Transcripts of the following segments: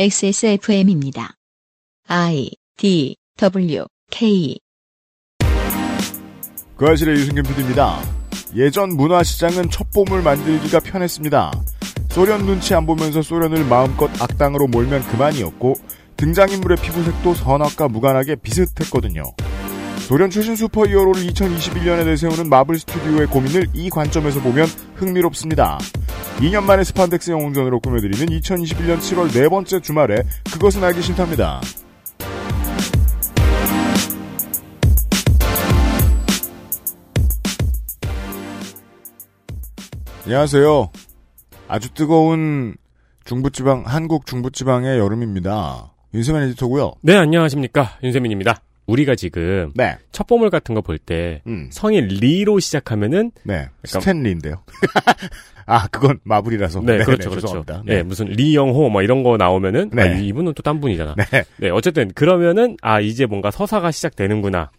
XSFM입니다. I D W K 그 아실의 유승균 PD입니다. 예전 문화시장은 첩보물 만들기가 편했습니다. 소련 눈치 안 보면서 소련을 마음껏 악당으로 몰면 그만이었고 등장인물의 피부색도 선악과 무관하게 비슷했거든요. 소련 출신 슈퍼히어로를 2021년에 내세우는 마블 스튜디오의 고민을 이 관점에서 보면 흥미롭습니다. 2년 만에 스판덱스 영웅전으로 꾸며드리는 2021년 7월 네 번째 주말에 그것은 알기 싫답니다. 안녕하세요. 아주 뜨거운 중부지방, 한국 중부지방의 여름입니다. 윤세민 에디터고요. 네, 안녕하십니까. 윤세민입니다. 우리가 지금 네. 첩보물 같은 거 볼때 음. 성이 리로 시작하면은 네. 스탠리인데요. 아, 그건 마블이라서. 네, 네네, 그렇죠, 그렇죠. 죄송합니다. 네. 무슨 리영호 뭐 이런 거 나오면은 네. 아, 이분은 또 딴 분이잖아. 네. 네, 어쨌든 그러면은 아 이제 뭔가 서사가 시작되는구나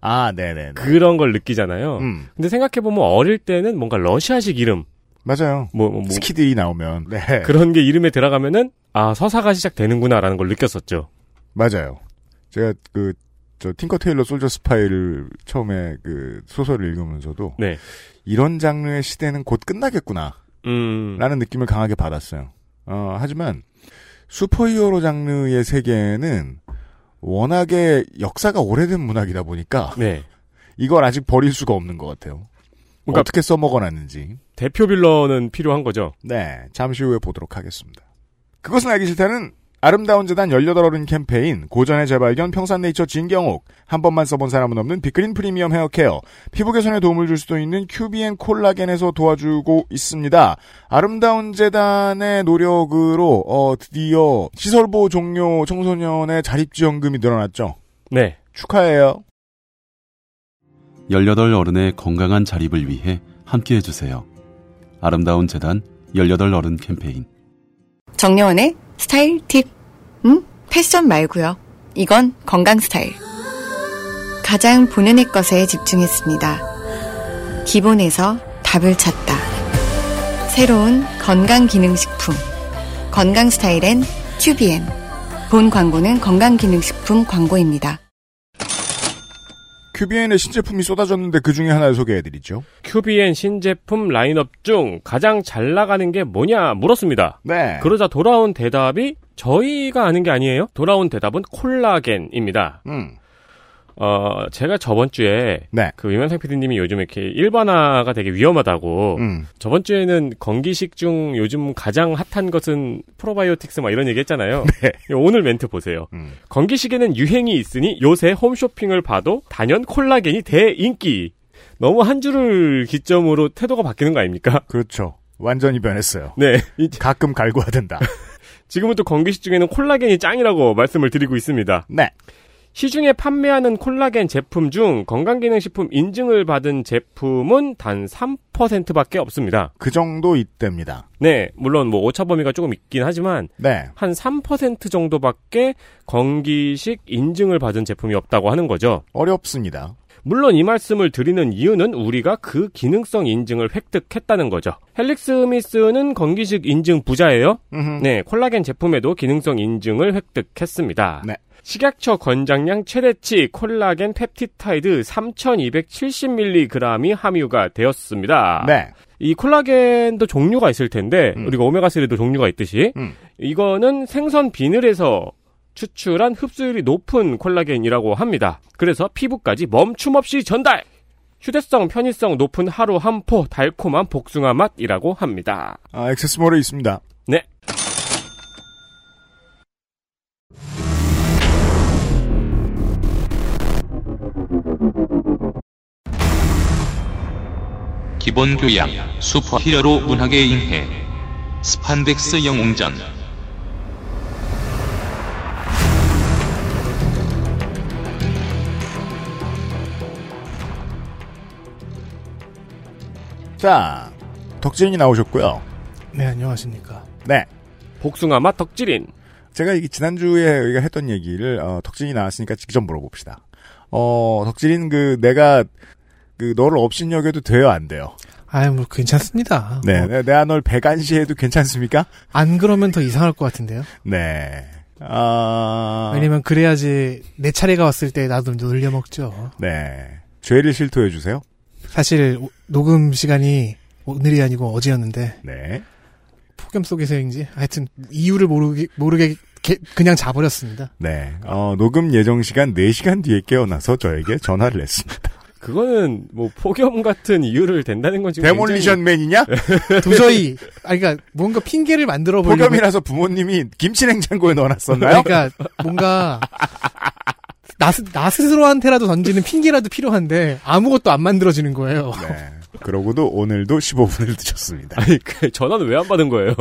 아, 네네. 그런 걸 느끼잖아요. 음, 근데 생각해 보면 어릴 때는 뭔가 러시아식 이름 맞아요. 뭐, 뭐, 뭐 스키들이 나오면. 네. 그런 게 이름에 들어가면은 아 서사가 시작되는구나라는 걸 느꼈었죠. 맞아요. 제가 그, 저, 팅커 테일러 솔저 스파이를 처음에 그 소설을 읽으면서도 네. 이런 장르의 시대는 곧 끝나겠구나. 음. 라는 느낌을 강하게 받았어요. 어, 하지만 슈퍼히어로 장르의 세계는 워낙에 역사가 오래된 문학이다 보니까 네. 이걸 아직 버릴 수가 없는 것 같아요. 그러니까- 어떻게 써먹어놨는지. 대표 빌런은 필요한 거죠. 네, 잠시 후에 보도록 하겠습니다. 그것은 알기 싫다는 아름다운 재단 18어른 캠페인, 고전의 재발견 평산네이처 진경옥, 한 번만 써본 사람은 없는 빅그린 프리미엄 헤어케어, 피부 개선에 도움을 줄 수도 있는 큐비엔 콜라겐에서 도와주고 있습니다. 아름다운 재단의 노력으로, 어, 드디어 시설보호 종료 청소년의 자립지원금이 늘어났죠. 네. 축하해요. 18 어른의 건강한 자립을 위해 함께 해주세요. 아름다운 재단 18 어른 캠페인. 정려원의 스타일 팁. 음? 패션 말고요. 이건 건강 스타일. 가장 본연의 것에 집중했습니다. 기본에서 답을 찾다. 새로운 건강기능식품. 건강 스타일엔 튜비엔. 본 광고는 건강기능식품 광고입니다. 큐비엔의 신제품이 쏟아졌는데 그 중에 하나를 소개해드리죠. 큐비엔 신제품 라인업 중 가장 잘 나가는 게 뭐냐 물었습니다. 네. 그러자 돌아온 대답이 저희가 아는 게 아니에요. 돌아온 대답은 콜라겐입니다. 음, 어, 제가 저번 주에 네. 그 유명상 PD님이 요즘 이렇게 일반화가 되게 위험하다고 음, 저번 주에는 건기식 중 요즘 가장 핫한 것은 프로바이오틱스 막 이런 얘기 했잖아요. 네. 오늘 멘트 보세요. 음. 건기식에는 유행이 있으니 요새 홈쇼핑을 봐도 단연 콜라겐이 대인기. 너무 한 줄을 기점으로 태도가 바뀌는 거 아닙니까? 그렇죠. 완전히 변했어요. 네. 이- 가끔 갈고야 된다. 지금은 또 건기식 중에는 콜라겐이 짱이라고 말씀을 드리고 있습니다. 네. 시중에 판매하는 콜라겐 제품 중 건강기능식품 인증을 받은 제품은 단 3%밖에 없습니다. 그 정도 이때입니다. 네, 물론 뭐 오차 범위가 조금 있긴 하지만 네. 한 3% 정도밖에 건기식 인증을 받은 제품이 없다고 하는 거죠. 어렵습니다. 물론 이 말씀을 드리는 이유는 우리가 그 기능성 인증을 획득했다는 거죠. 헬릭스미스는 건기식 인증 부자예요. 음흠. 네, 콜라겐 제품에도 기능성 인증을 획득했습니다. 네. 식약처 권장량 최대치 콜라겐 펩타이드 3270mg이 함유가 되었습니다. 네. 이 콜라겐도 종류가 있을 텐데 음. 우리가 오메가3도 종류가 있듯이 음. 이거는 생선 비늘에서 추출한 흡수율이 높은 콜라겐이라고 합니다. 그래서 피부까지 멈춤없이 전달! 휴대성, 편의성 높은 하루 한 포 달콤한 복숭아 맛이라고 합니다. 아, 액세스몰에 있습니다. 네. 기본 교양, 슈퍼 히어로 문학의 인해, 스판덱스 영웅전. 자, 덕진이 나오셨고요. 네, 안녕하십니까. 네. 복숭아 맛 덕질인. 제가 이게 지난주에 우리가 했던 얘기를, 어, 덕진이 나왔으니까 직접 물어봅시다. 어, 덕진이는 그, 내가, 그, 너를 업신 여겨도 돼요, 안 돼요? 아유, 뭐, 괜찮습니다. 네, 뭐, 네, 내가 널 배간시해도 괜찮습니까? 안 그러면 더 이상할 것 같은데요. 네. 아. 왜냐면 그래야지 내 차례가 왔을 때 나도 놀려 먹죠. 네. 죄를 실토해 주세요. 사실 오- 녹음 시간이 오늘이 아니고 어제였는데 네. 폭염 속에서인지 하여튼 이유를 모르게 모르게 게- 그냥 자버렸습니다. 네. 어, 녹음 예정 시간 4시간 뒤에 깨어나서 저에게 전화를 했습니다. 그거는 뭐 폭염 같은 이유를 댄다는 건 지금 데몰리션 맨이냐? 도저히 아니 그러니까 뭔가 핑계를 만들어 보려고 폭염이라서 부모님이 김치 냉장고에 넣어놨었나요? 그러니까 뭔가 나, 스- 나 스스로한테라도 던지는 핑계라도 필요한데 아무것도 안 만들어지는 거예요. 네. 그러고도 오늘도 15분을 늦었습니다. 아니 그 전화는 왜 안 받은 거예요?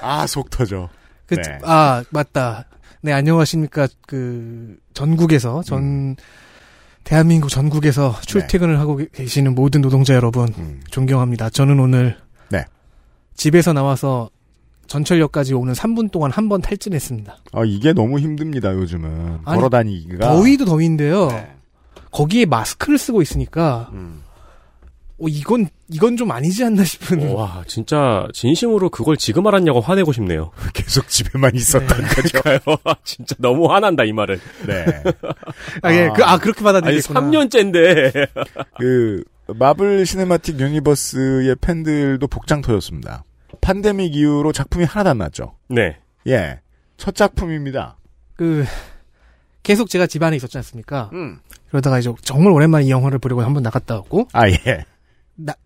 아, 속 터져. 그, 네. 아 맞다. 네 안녕하십니까 그 전국에서 전 음. 대한민국 전국에서 출퇴근을 하고 계시는 모든 노동자 여러분 음. 존경합니다. 저는 오늘 네. 집에서 나와서 전철역까지 오는 3분 동안 한 번 탈진했습니다. 아, 이게 너무 힘듭니다, 요즘은. 아니, 걸어 다니기가. 더위도 더위인데요. 네. 거기에 마스크를 쓰고 있으니까 음. 어, 이건 이건 좀 아니지 않나 싶은. 와 진짜 진심으로 그걸 지금 알았냐고 화내고 싶네요. 계속 집에만 있었던 거죠. 그러니까요. 진짜 너무 화난다 이 말은. 네. 아, 예, 아. 그, 아 그렇게 아니 받아들이겠구나. 3년째인데. 그, 마블 시네마틱 유니버스의 팬들도 복장 터졌습니다. 팬데믹 이후로 작품이 하나도 안 났죠. 네. 예. 첫 작품입니다. 그 계속 제가 집 안에 있었지 않습니까? 음. 그러다가 이제 정말 오랜만에 이 영화를 보려고 한 번 나갔다 왔고 아, 예.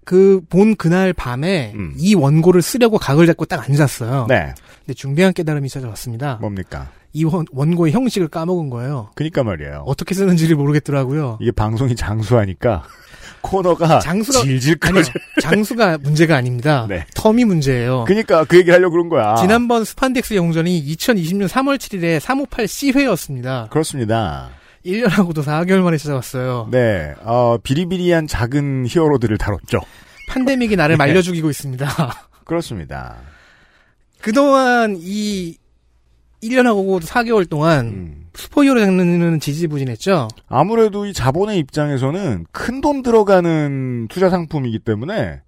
그 본 그날 밤에 음. 이 원고를 쓰려고 각을 잡고 딱 앉았어요. 네. 근데 중대한 깨달음이 찾아왔습니다. 뭡니까? 이 원, 원고의 형식을 까먹은 거예요. 그니까 말이에요. 어떻게 쓰는지를 모르겠더라고요. 이게 방송이 장수하니까 코너가 장수가- 질질 아니요. 장수가 문제가 아닙니다. 네. 텀이 문제예요. 그니까 그 얘기 하려고 그런 거야. 지난번 스판덱스 영전이 2020년 3월 7일에 358 C회였습니다. 그렇습니다. 1년하고도 4개월 만에 찾아왔어요. 네. 어, 비리비리한 작은 히어로들을 다뤘죠. 팬데믹이 나를 말려 죽이고 있습니다. 그렇습니다. 그동안 이 1년하고 4개월 동안 음. 슈퍼히어로 장르는 지지부진했죠. 아무래도 이 자본의 입장에서는 큰 돈 들어가는 투자 상품이기 때문에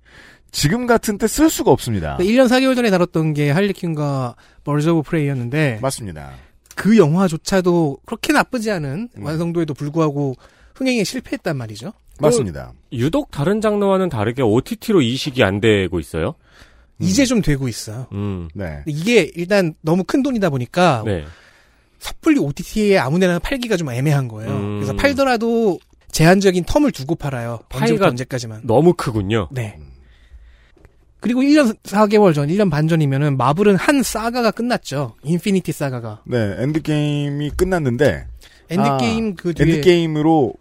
지금 같은 때 쓸 수가 없습니다. 1년 4개월 전에 다뤘던 게 할리퀸과 버즈 오브 프레이였는데 맞습니다. 그 영화조차도 그렇게 나쁘지 않은 음. 완성도에도 불구하고 흥행에 실패했단 말이죠. 맞습니다. 유독 다른 장르와는 다르게 OTT로 이식이 안 되고 있어요. 이제 좀 되고 있어요. 음. 네. 이게 일단 너무 큰 돈이다 보니까 네. 섣불리 OTT에 아무데나 팔기가 좀 애매한 거예요. 음. 그래서 팔더라도 제한적인 term을 두고 팔아요. 언제부터 언제까지만. 너무 크군요. 네. 그리고 1년 4개월 전, 1년 반 전이면은 마블은 한 사가가 끝났죠. 인피니티 사가가. 네. 엔드게임이 끝났는데 엔드게임 그 뒤에 엔드게임으로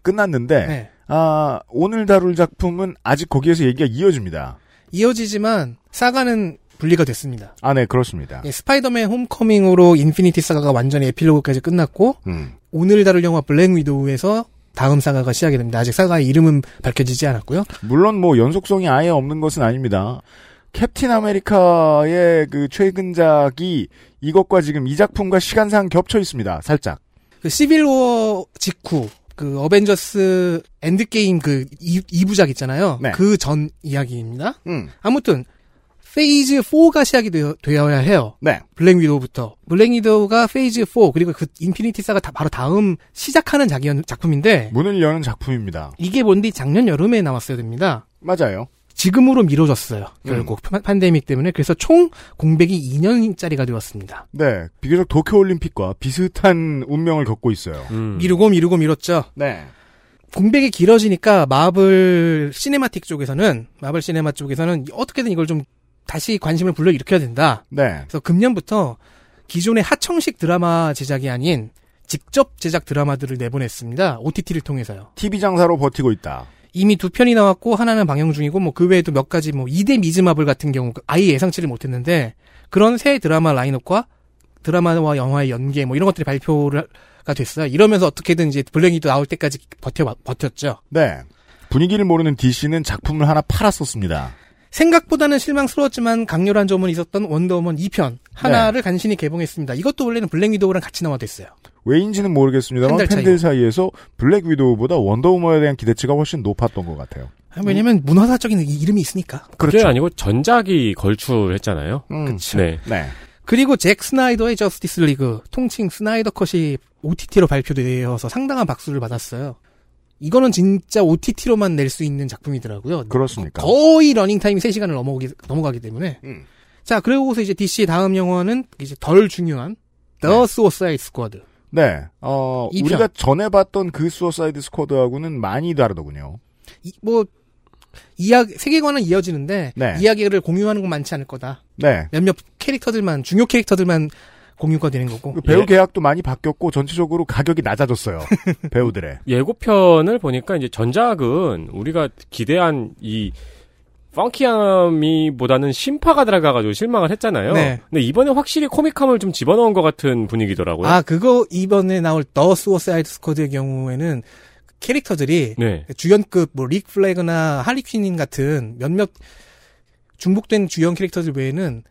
끝났는데 네. 아, 오늘 다룰 작품은 아직 거기에서 얘기가 이어집니다. 이어지지만 사가는 분리가 됐습니다. 아, 네, 그렇습니다. 예, 스파이더맨 홈커밍으로 인피니티 사가가 완전히 에필로그까지 끝났고 음. 오늘 다룰 영화 블랙 위도우에서 다음 사가가 시작이 됩니다. 아직 사가의 이름은 밝혀지지 않았고요. 물론 뭐 연속성이 아예 없는 것은 아닙니다. 캡틴 아메리카의 그 최근작이 이것과 지금 이 작품과 시간상 겹쳐 있습니다. 살짝. 그 시빌워 직후 그 어벤져스 엔드게임 그 2, 부작 있잖아요. 네. 그전 이야기입니다. 음. 아무튼 phase 4가 시작이 되어, 되어야 해요. 네. 블랙 위도우부터. 블랙 위도우가 phase 4 그리고 그 인피니티 사가 다 바로 다음 시작하는 작이, 작품인데 문을 여는 작품입니다. 이게 뭔데 작년 여름에 나왔어야 됩니다. 맞아요. 지금으로 미뤄졌어요. 결국 판- 팬데믹 때문에 그래서 총 공백이 2년짜리가 되었습니다. 네. 비교적 도쿄 올림픽과 비슷한 운명을 겪고 있어요. 음. 미루고 미루고 미뤘죠. 네. 공백이 길어지니까 마블 시네마틱 쪽에서는 마블 시네마 쪽에서는 어떻게든 이걸 좀 다시 관심을 불러일으켜야 된다. 네. 그래서 금년부터 기존의 하청식 드라마 제작이 아닌 직접 제작 드라마들을 내보냈습니다. OTT를 통해서요. TV 장사로 버티고 있다. 이미 두 편이 나왔고 하나는 방영 중이고 뭐 그 외에도 몇 가지 뭐 2대 미즈마블 같은 경우 아예 예상치를 못했는데 그런 새 드라마 라인업과 드라마와 영화의 연계 뭐 이런 것들이 발표가 됐어요. 이러면서 어떻게든 이제 블랙이도 나올 때까지 버텨 버텼죠. 네. 분위기를 모르는 DC는 작품을 하나 팔았었습니다. 생각보다는 실망스러웠지만 강렬한 점은 있었던 원더우먼 2편 하나를 간신히 개봉했습니다. 이것도 원래는 블랙 위도우랑 같이 나와됐어요. 왜인지는 한 모르겠습니다만 차이로. 팬들 사이에서 블랙 위도우보다 원더우먼에 대한 기대치가 훨씬 높았던 것 같아요. 왜냐면 문화사적인 이- 이름이 있으니까. 그게 그렇죠. 아니고 전작이 걸출했잖아요. 음, 네. 네. 그리고 잭 스나이더의 저스티스 리그 통칭 스나이더 컷이 OTT로 발표되어서 상당한 박수를 받았어요. 이거는 진짜 OTT로만 낼 수 있는 작품이더라고요. 그렇습니까? 거의 러닝 타임이 3시간을 넘어오기, 넘어가기 때문에. 음. 자, 그리고서 이제 DC의 다음 영화는 이제 덜 중요한 The Suicide Squad. 네. 어, 이 우리가 편. 전에 봤던 그 수어사이드 스쿼드하고는 많이 다르더군요. 이, 뭐, 이야기, 세계관은 이어지는데, 네. 이야기를 공유하는 건 많지 않을 거다. 네. 몇몇 캐릭터들만, 중요 캐릭터들만 공유가 되는 거고. 그 배우 예. 계약도 많많이 바뀌었고 전체적으로 가격이 낮아졌어요. 배우들의. 예고편을 보니까 이제 전작은 우리가 기대한 이 펑키함이보다는 심파가 들어가가지고 실망을 했잖아요. 네. 근데 이번에 확실히 코믹함을 좀 집어넣은 것 같은 분위기더라고요. 아, 그거 이번에 나올 더 수어사이드 스쿼드의 경우에는 캐릭터들이 네. 주연급 뭐 릭 플래그나 할리퀸 같은 몇몇 중복된 주연 캐릭터들 외에는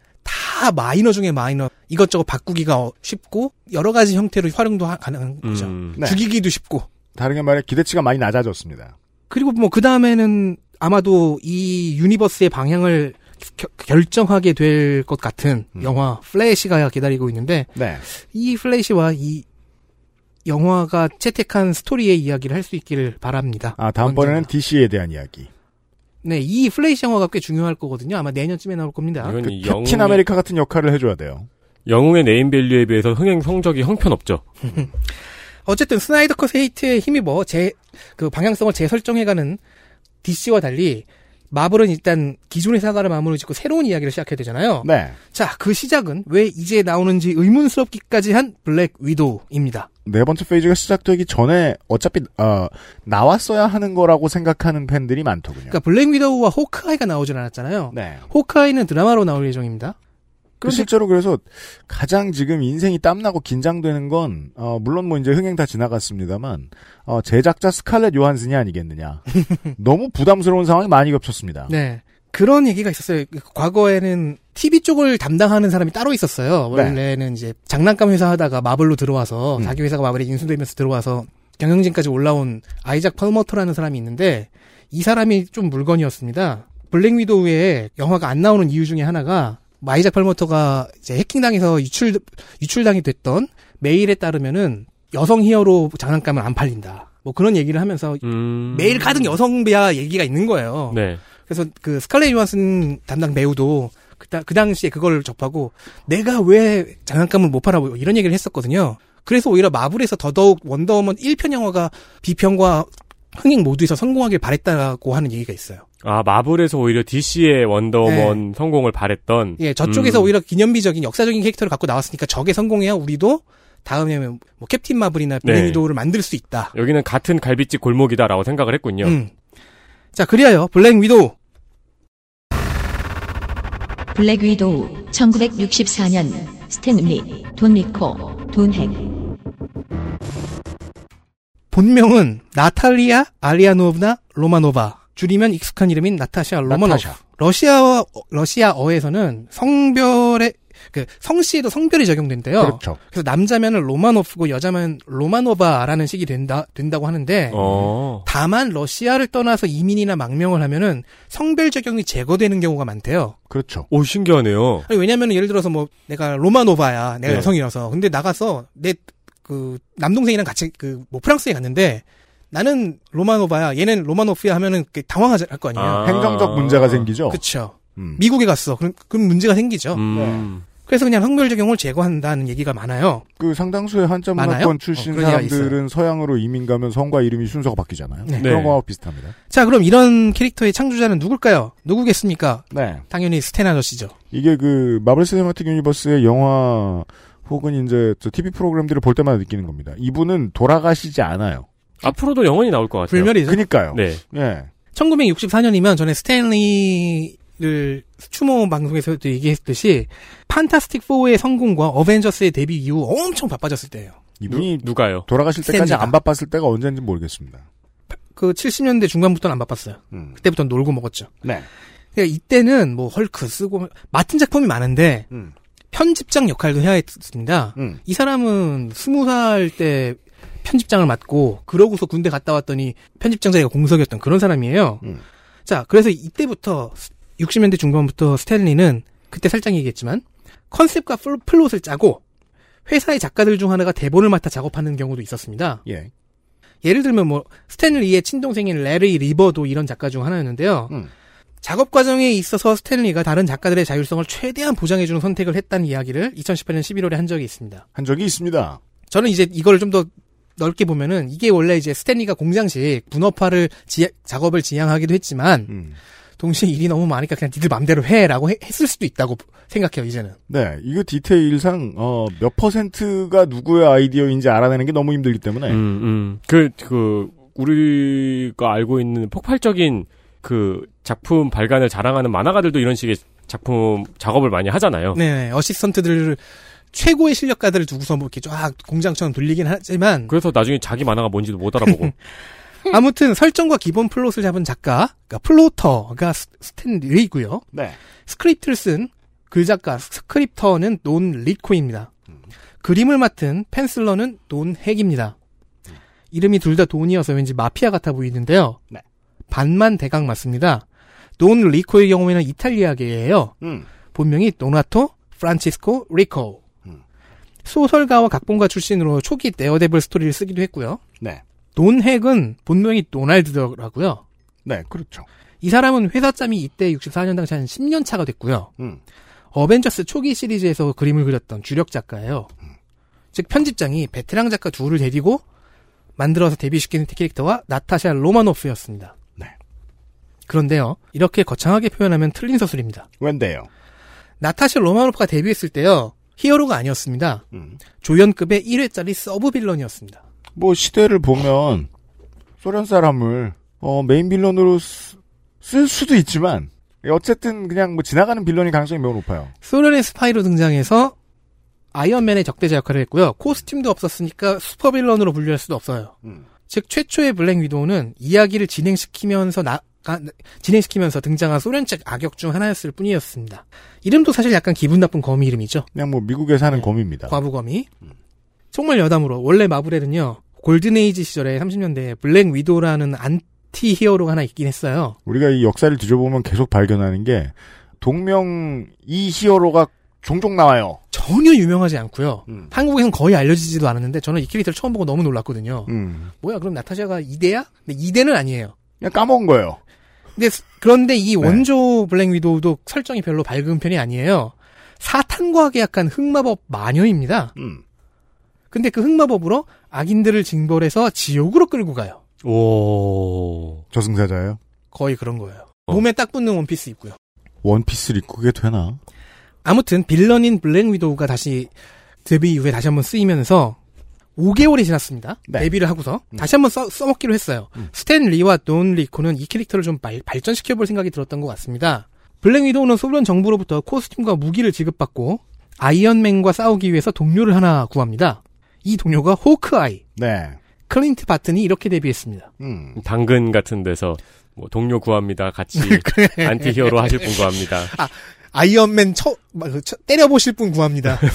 다 마이너 중에 마이너 이것저것 바꾸기가 어- 쉽고 여러 가지 형태로 활용도 하- 가능한 거죠. 음. 네. 죽이기도 쉽고 다르게 말해 기대치가 많이 낮아졌습니다. 그리고 뭐 그 다음에는 아마도 이 universe의 방향을 겨- 결정하게 될 것 같은 음. 영화 플래시가 기다리고 있는데 네. 이 플래시와 이 영화가 채택한 스토리의 이야기를 할 수 있기를 바랍니다. 아, 다음번에는. DC에 대한 이야기. 네, 이 플래시 영화가 꽤 중요할 거거든요. 아마 내년쯤에 나올 겁니다. 그 캡틴 영웅의, 아메리카 같은 역할을 해줘야 돼요. 영웅의 네임밸류에 비해서 흥행 성적이 형편없죠. 어쨌든 스나이더 컷 히트에 힘입어 제, 그 방향성을 재설정해가는 DC와 달리 마블은 일단 기존의 사가를 마무리 짓고 새로운 이야기를 시작해야 되잖아요. 네. 자, 그 시작은 왜 이제 나오는지 의문스럽기까지 한 블랙 위도우입니다. 네 번째 페이지가 시작되기 전에 어차피 어, 나왔어야 하는 거라고 생각하는 팬들이 많더군요. 그러니까 블랙 위도우와 호크아이가 나오질 않았잖아요. 네. 호크아이는 드라마로 나올 예정입니다. 그 실제로 그래서 가장 지금 인생이 땀나고 긴장되는 건 어, 물론 뭐 이제 흥행 다 지나갔습니다만 어, 제작자 스칼렛 요한슨이 아니겠느냐. 너무 부담스러운 상황이 많이 겹쳤습니다. 네. 그런 얘기가 있었어요. 그 과거에는 TV 쪽을 담당하는 사람이 따로 있었어요. 네. 원래는 이제 장난감 회사 하다가 마블로 들어와서 음. 자기 회사가 마블에 인수되면서 들어와서 경영진까지 올라온 아이작 펄머터라는 사람이 있는데 이 사람이 좀 물건이었습니다. 블랙 위도우에 영화가 안 나오는 이유 중에 하나가 아이작 펄머터가 이제 해킹당해서 유출 유출당이 됐던 메일에 따르면은 여성 히어로 장난감은 안 팔린다. 뭐 그런 얘기를 하면서 음. 메일 가득 여성 비하 얘기가 있는 거예요. 네. 그래서 그 스칼렛 요한슨 담당 배우도 그, 다- 그 당시에 그걸 접하고 내가 왜 장난감을 못 팔아 뭐 이런 얘기를 했었거든요. 그래서 오히려 마블에서 더더욱 원더우먼 1편 영화가 비평과 흥행 모두에서 성공하길 바랬다고 하는 얘기가 있어요. 아 마블에서 오히려 DC의 원더우먼 성공을 바랬던. 예, 저쪽에서 음. 오히려 기념비적인 역사적인 캐릭터를 갖고 나왔으니까 저게 성공해야 우리도 다음에 뭐 캡틴 마블이나 네. 블랙위도우를 만들 수 있다. 여기는 같은 갈비집 골목이다라고 생각을 했군요. 음. 자, 그리하여 블랙 위도우 블랙 위도우 1964년 스탠리 돈 리코 돈 헥 본명은 나탈리아 알리아노브나 로마노바. 줄이면 익숙한 이름인 나타샤 로마노프. 나타샤. 러시아 러시아어에서는 성별의 그 성씨에도 성별이 적용된대요. 그렇죠. 그래서 남자면은 로마노프고 여자면 로마노바라는 식이 된다 된다고 하는데 어. 다만 러시아를 떠나서 이민이나 망명을 하면은 성별 적용이 제거되는 경우가 많대요. 그렇죠. 오 신기하네요. 왜냐면 예를 들어서 뭐 내가 로마노바야 내가 네. 여성이라서 근데 나가서 내 그 남동생이랑 같이 그 뭐 프랑스에 갔는데 나는 로마노바야 얘는 로마노프야 하면은 그 당황하지 할거 아니에요. 아. 행정적 문제가 생기죠. 그쵸. 음. 미국에 갔어. 그럼, 그럼 문제가 생기죠. 음. 그래서 그냥 성별 적용을 제거한다는 얘기가 많아요. 그 상당수의 한자? 문화권 출신 어, 그런 얘기가 사람들은 서양으로 이민 가면 성과 이름이 순서가 바뀌잖아요. 네. 그런 네. 거하고 비슷합니다. 자, 그럼 이런 캐릭터의 창조자는 누굴까요? 누구겠습니까? 네. 당연히 스탠 아저씨죠. 이게 그 마블 시네마틱 유니버스의 영화 혹은 이제 저 TV 프로그램들을 볼 때마다 느끼는 겁니다. 이분은 돌아가시지 않아요. 앞으로도 영원히 나올 것 같아요. 불멸이죠. 그니까요. 네. 예. 1964년이면 전에 스탠리를 추모 방송에서도 얘기했듯이 판타스틱 4의 성공과 어벤져스의 데뷔 이후 엄청 바빠졌을 때예요. 이분이 누, 가요 돌아가실 때까지 스탠리가. 안 바빴을 때가 언제인지 모르겠습니다. 그 70년대 중반부터는 안 바빴어요. 음. 그때부터 놀고 먹었죠. 네. 그러니까 이때는 뭐 헐크 쓰고 맡은 작품이 많은데 음. 편집장 역할도 해야 했습니다. 음. 이 사람은 스무 살 때 편집장을 맡고 그러고서 군대 갔다 왔더니 편집장 자리가 공석이었던 그런 사람이에요. 음. 자, 그래서 이때부터 60년대 중반부터 스탠리는 그때 살짝 얘기했지만 컨셉과 플- 플롯을 짜고 회사의 작가들 중 하나가 대본을 맡아 작업하는 경우도 있었습니다. 예. 예를 들면 뭐 스탠리의 친동생인 래리 리버도 이런 작가 중 하나였는데요. 음. 작업 과정에 있어서 스탠리가 다른 작가들의 자율성을 최대한 보장해주는 선택을 했다는 이야기를 2018년 11월에 한 적이 있습니다. 한 적이 있습니다. 저는 이제 이거를 좀더 넓게 보면은 이게 원래 이제 스탠리가 공장식 분업화를 지- 작업을 지향하기도 했지만 음. 동시에 일이 너무 많으니까 그냥 니들 맘대로 해라고 해- 했을 수도 있다고 생각해요 이제는. 네, 이거 디테일상 어, 몇 퍼센트가 누구의 아이디어인지 알아내는 게 너무 힘들기 때문에 음, 음. 그, 그, 우리가 알고 있는 폭발적인 그 작품 발간을 자랑하는 만화가들도 이런 식의 작품 작업을 많이 하잖아요. 네, 어시스턴트들 최고의 실력가들을 두고서 뭐 이렇게 쫙 공장처럼 돌리긴 하지만 그래서 나중에 자기 만화가 뭔지도 못 알아보고. 아무튼 설정과 기본 플롯을 잡은 작가, 그러니까 plotter가 스- 스탠리고요. 네. 스크립트를 쓴 글작가 스크립터는 돈 리코입니다. 그림을 맡은 penciler는 돈 헥입니다. 이름이 둘 다 돈이어서 왠지 마피아 같아 보이는데요. 네. 반만 대강 맞습니다. 돈 리코의 경우에는 이탈리아계예요. 음. 본명이 도나토 프란치스코 리코. 음. 소설가와 각본가 출신으로 초기 네어데블 스토리를 쓰기도 했고요. 네. 돈 핵은 본명이 도날드더라고요. 네, 그렇죠. 이 사람은 회사 짬이 이때 64년 당시 한 10년 차가 됐고요. 음. 어벤져스 초기 시리즈에서 그림을 그렸던 주력 작가예요. 즉 편집장이 베테랑 작가 둘을 데리고 만들어서 데뷔시키는 캐릭터와 나타샤 로마노프였습니다. 네. 그런데요, 이렇게 거창하게 표현하면 틀린 서술입니다. 웬데요? 나타샤 로마노프가 데뷔했을 때요, 히어로가 아니었습니다. 음. 조연급의 1회짜리 sub villain이었습니다. 뭐 시대를 보면 소련 사람을 어, main villain으로 쓰- 쓸 수도 있지만 어쨌든 그냥 뭐 지나가는 villain일 가능성이 매우 높아요. 소련의 스파이로 등장해서 아이언맨의 적대자 역할을 했고요. costume도 없었으니까 supervillain으로 분류할 수도 없어요. 음. 즉 최초의 블랙 위도우는 이야기를 진행시키면서 나 가- 진행시키면서 등장한 소련 측 악역 중 하나였을 뿐이었습니다. 이름도 사실 약간 기분 나쁜 거미 이름이죠. 그냥 뭐 미국에 사는 네. 거밉니다. 과부거미. 정말 여담으로 원래 마블에는요. Golden Age 시절에 30년대에 블랙 위도우라는 anti-hero가 하나 있긴 했어요. 우리가 이 역사를 뒤져보면 계속 발견하는 게 동명 이 히어로가 종종 나와요. 전혀 유명하지 않고요. 음. 한국에선 거의 알려지지도 않았는데 저는 이 캐릭터를 처음 보고 너무 놀랐거든요. 음. 뭐야 그럼 나타샤가 2대야? 근데 2대는 아니에요. 그냥 까먹은 거예요. 근데 스- 그런데 이 네. 원조 블랙 위도우도 설정이 별로 밝은 편이 아니에요. 사탄과 계약한 흑마법 마녀입니다. 음. 근데 그 흑마법으로 악인들을 징벌해서 지옥으로 끌고 가요. 오. 저승사자예요. 거의 그런 거예요. 어. 몸에 딱 붙는 원피스 입고요. 원피스를 입고 그게 되나? 아무튼 빌런인 블랙 위도우가 다시 데뷔 이후에 다시 한번 쓰이면서 5개월이 지났습니다. 네. 데뷔를 하고서 음. 다시 한번 써, 써먹기로 했어요. 음. 스탠 리와 돈 리코는 이 캐릭터를 좀 발, 발전시켜볼 생각이 들었던 것 같습니다. 블랙 위도우는 소련 정부로부터 코스튬과 무기를 지급받고 아이언맨과 싸우기 위해서 동료를 하나 구합니다. 이 동료가 호크아이. 네. 클린트 바튼이 이렇게 데뷔했습니다. 음. 당근 같은 데서 뭐 동료 구합니다. 같이 안티 히어로 하실 분 구합니다. 아이언맨 쳐, 막 그 쳐- 때려보실 분 구합니다.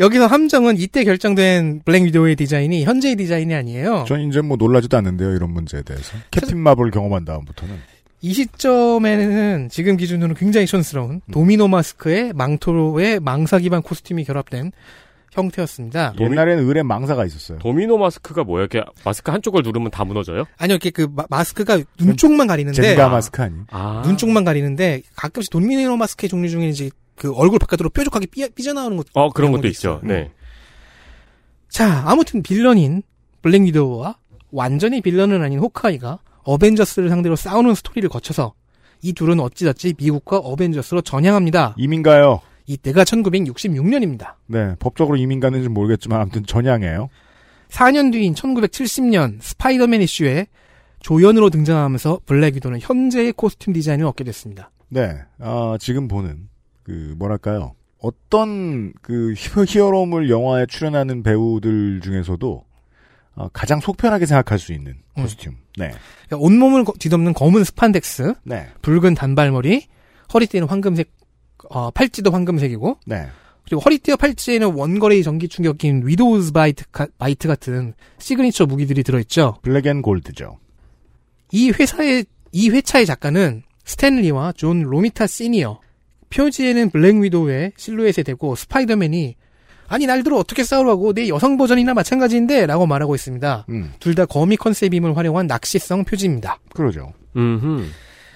여기서 함정은 이때 결정된 블랙 위도우의 디자인이 현재의 디자인이 아니에요. 전 이제 뭐 놀라지도 않는데요. 이런 문제에 대해서. 캡틴 마블 경험한 다음부터는. 이 시점에는 지금 기준으로 굉장히 촌스러운 도미노 마스크의 망토로의 망사 기반 코스튬이 결합된 형태였습니다. 옛날에는 을에 망사가 있었어요. 도미노 마스크가 뭐야? 이렇게 마스크 한쪽을 누르면 다 무너져요? 아니요, 이렇게 그 마, 스크가 눈 쪽만 가리는데 젠가 마스크 아니? 아. 눈 쪽만 가리는데 가끔씩 도미노 마스크의 종류 중에 이제 그 얼굴 바깥으로 뾰족하게 삐, 삐져나오는 것. 어, 그런 그런 것도 있죠. 있어요. 네. 자, 아무튼 빌런인 블랙 위도우와 완전히 빌런은 아닌 호크아이가 어벤져스를 상대로 싸우는 스토리를 거쳐서 이 둘은 어찌저찌 미국과 어벤져스로 전향합니다. 이민가요. 이때가 1966년입니다. 네. 법적으로 이민 가는지 모르겠지만 아무튼 전향해요. 4년 뒤인 1970년 스파이더맨 이슈에 조연으로 등장하면서 블랙 위도우는 현재의 코스튬 디자인을 얻게 됐습니다. 네. 아, 지금 보는 그 뭐랄까요? 어떤 그 히- 히어로물 영화에 출연하는 배우들 중에서도 어, 가장 속편하게 생각할 수 있는 음. 코스튬. 네. 그러니까 온몸을 거- 뒤덮는 검은 스판덱스, 네. 붉은 단발머리, 허리띠는 황금색, 어, 팔찌도 황금색이고, 네. 그리고 허리띠와 팔찌에는 원거리 전기 충격기인 Widow's Bite, 가- Bite 같은 시그니처 무기들이 들어있죠. black and gold죠. 이 회사의 이 회차의 작가는 스탠리와 존 로미타 시니어. 표지에는 블랙 위도우의 실루엣에 대고 스파이더맨이 아니 날더러 어떻게 싸우라고 내 여성 버전이나 마찬가지인데 라고 말하고 있습니다. 음, 둘다 거미 컨셉임을 활용한 낚시성 표지입니다. 그러죠.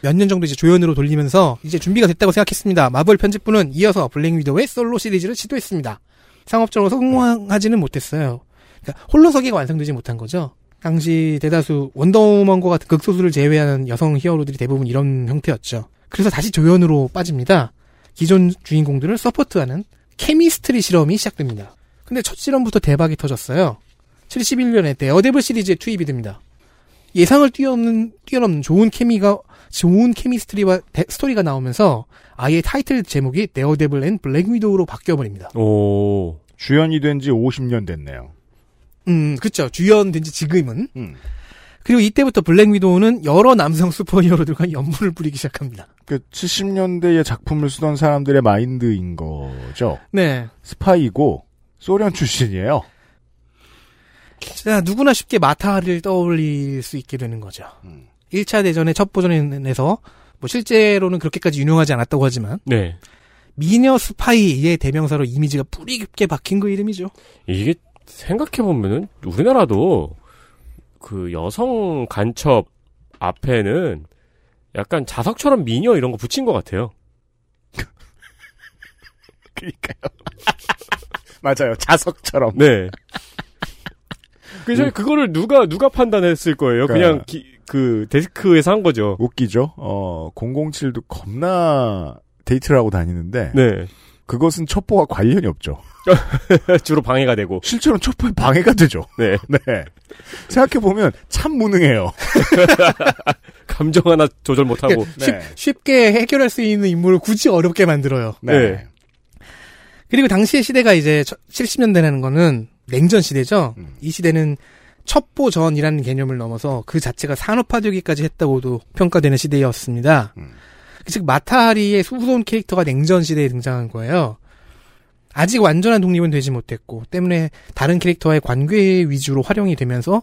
몇 년 정도 이제 조연으로 돌리면서 이제 준비가 됐다고 생각했습니다. 마블 편집부는 이어서 블랙 위도우의 솔로 시리즈를 시도했습니다. 상업적으로 성공하지는 못했어요. 그러니까 홀로 서기가 완성되지 못한 거죠. 당시 대다수 원더우먼과 같은 극소수를 제외한 여성 히어로들이 대부분 이런 형태였죠. 그래서 다시 조연으로 빠집니다. 기존 주인공들을 서포트하는 chemistry 실험이 시작됩니다. 근데 첫 실험부터 대박이 터졌어요. 71년에 데어데블 시리즈에 투입이 됩니다. 예상을 뛰어넘는, 뛰어넘는 좋은 케미가, 좋은 chemistry와 데- 스토리가 나오면서 아예 타이틀 제목이 데어데블 앤 블랙 위도우로 바뀌어버립니다. 오. 주연이 된 지 50년 됐네요. 음, 그쵸. 주연 된 지 지금은. 음. 그리고 이때부터 블랙 위도우는 여러 남성 슈퍼히어로들과 염문을 뿌리기 시작합니다. 그 70년대의 작품을 쓰던 사람들의 마인드인 거죠. 네. 스파이고 소련 출신이에요. 자, 누구나 쉽게 마타를 떠올릴 수 있게 되는 거죠. 음. 1차 대전의 첫 버전에서 뭐 실제로는 그렇게까지 유명하지 않았다고 하지만 네. 미녀 스파이의 대명사로 이미지가 뿌리 깊게 박힌 그 이름이죠. 이게 생각해 보면은 우리나라도 그 여성 간첩 앞에는 약간 자석처럼 미녀 이런 거 붙인 것 같아요. 그러니까요. 맞아요. 자석처럼. 네. 그래서 그거를 누가 누가 판단했을 거예요. 그냥 그러니까. 기- 그 데스크에서 한 거죠. 웃기죠. 어, 007도 겁나 데이트를 하고 다니는데 네. 그것은 첩보와 관련이 없죠. 주로 방해가 되고. 실제로 첩보에 방해가 되죠. 네. 네. 생각해 보면 참 무능해요. 감정 하나 조절 못하고. 네. 쉽 게 해결할 수 있는 인물을 굳이 어렵게 만들어요. 네. 네. 그리고 당시의 시대가 이제 70년대라는 거는 냉전 시대죠. 음. 이 시대는 첩보전이라는 개념을 넘어서 그 자체가 산업화되기까지 했다고도 평가되는 시대였습니다. 음. 즉 마타리의 후손 캐릭터가 냉전 시대에 등장한 거예요. 아직 완전한 독립은 되지 못했고 때문에 다른 캐릭터와의 관계 위주로 활용이 되면서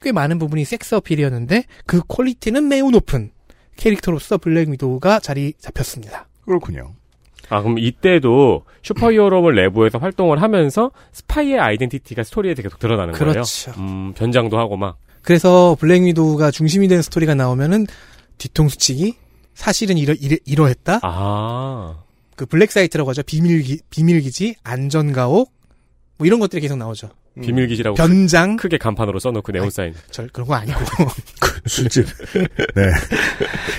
꽤 많은 부분이 섹스 어필이었는데 그 quality는 매우 높은 캐릭터로서 블랙 위도우가 자리 잡혔습니다. 그렇군요. 아, 그럼 이때도 슈퍼히어로물 내부에서 활동을 하면서 스파이의 identity가 스토리에 계속 드러나는 거예요? 그렇죠. 음, 변장도 하고 막. 그래서 블랙 위도우가 중심이 된 스토리가 나오면은 뒤통수 치기 사실은 이러, 이러, 이러했다 아. 그 black site라고 하죠 비밀기 비밀기지 안전가옥 뭐 이런 것들이 계속 나오죠 음. 비밀기지라고 변장 크게 간판으로 써놓고 네온 사인. 절 그런 거 아니고 술집. 네.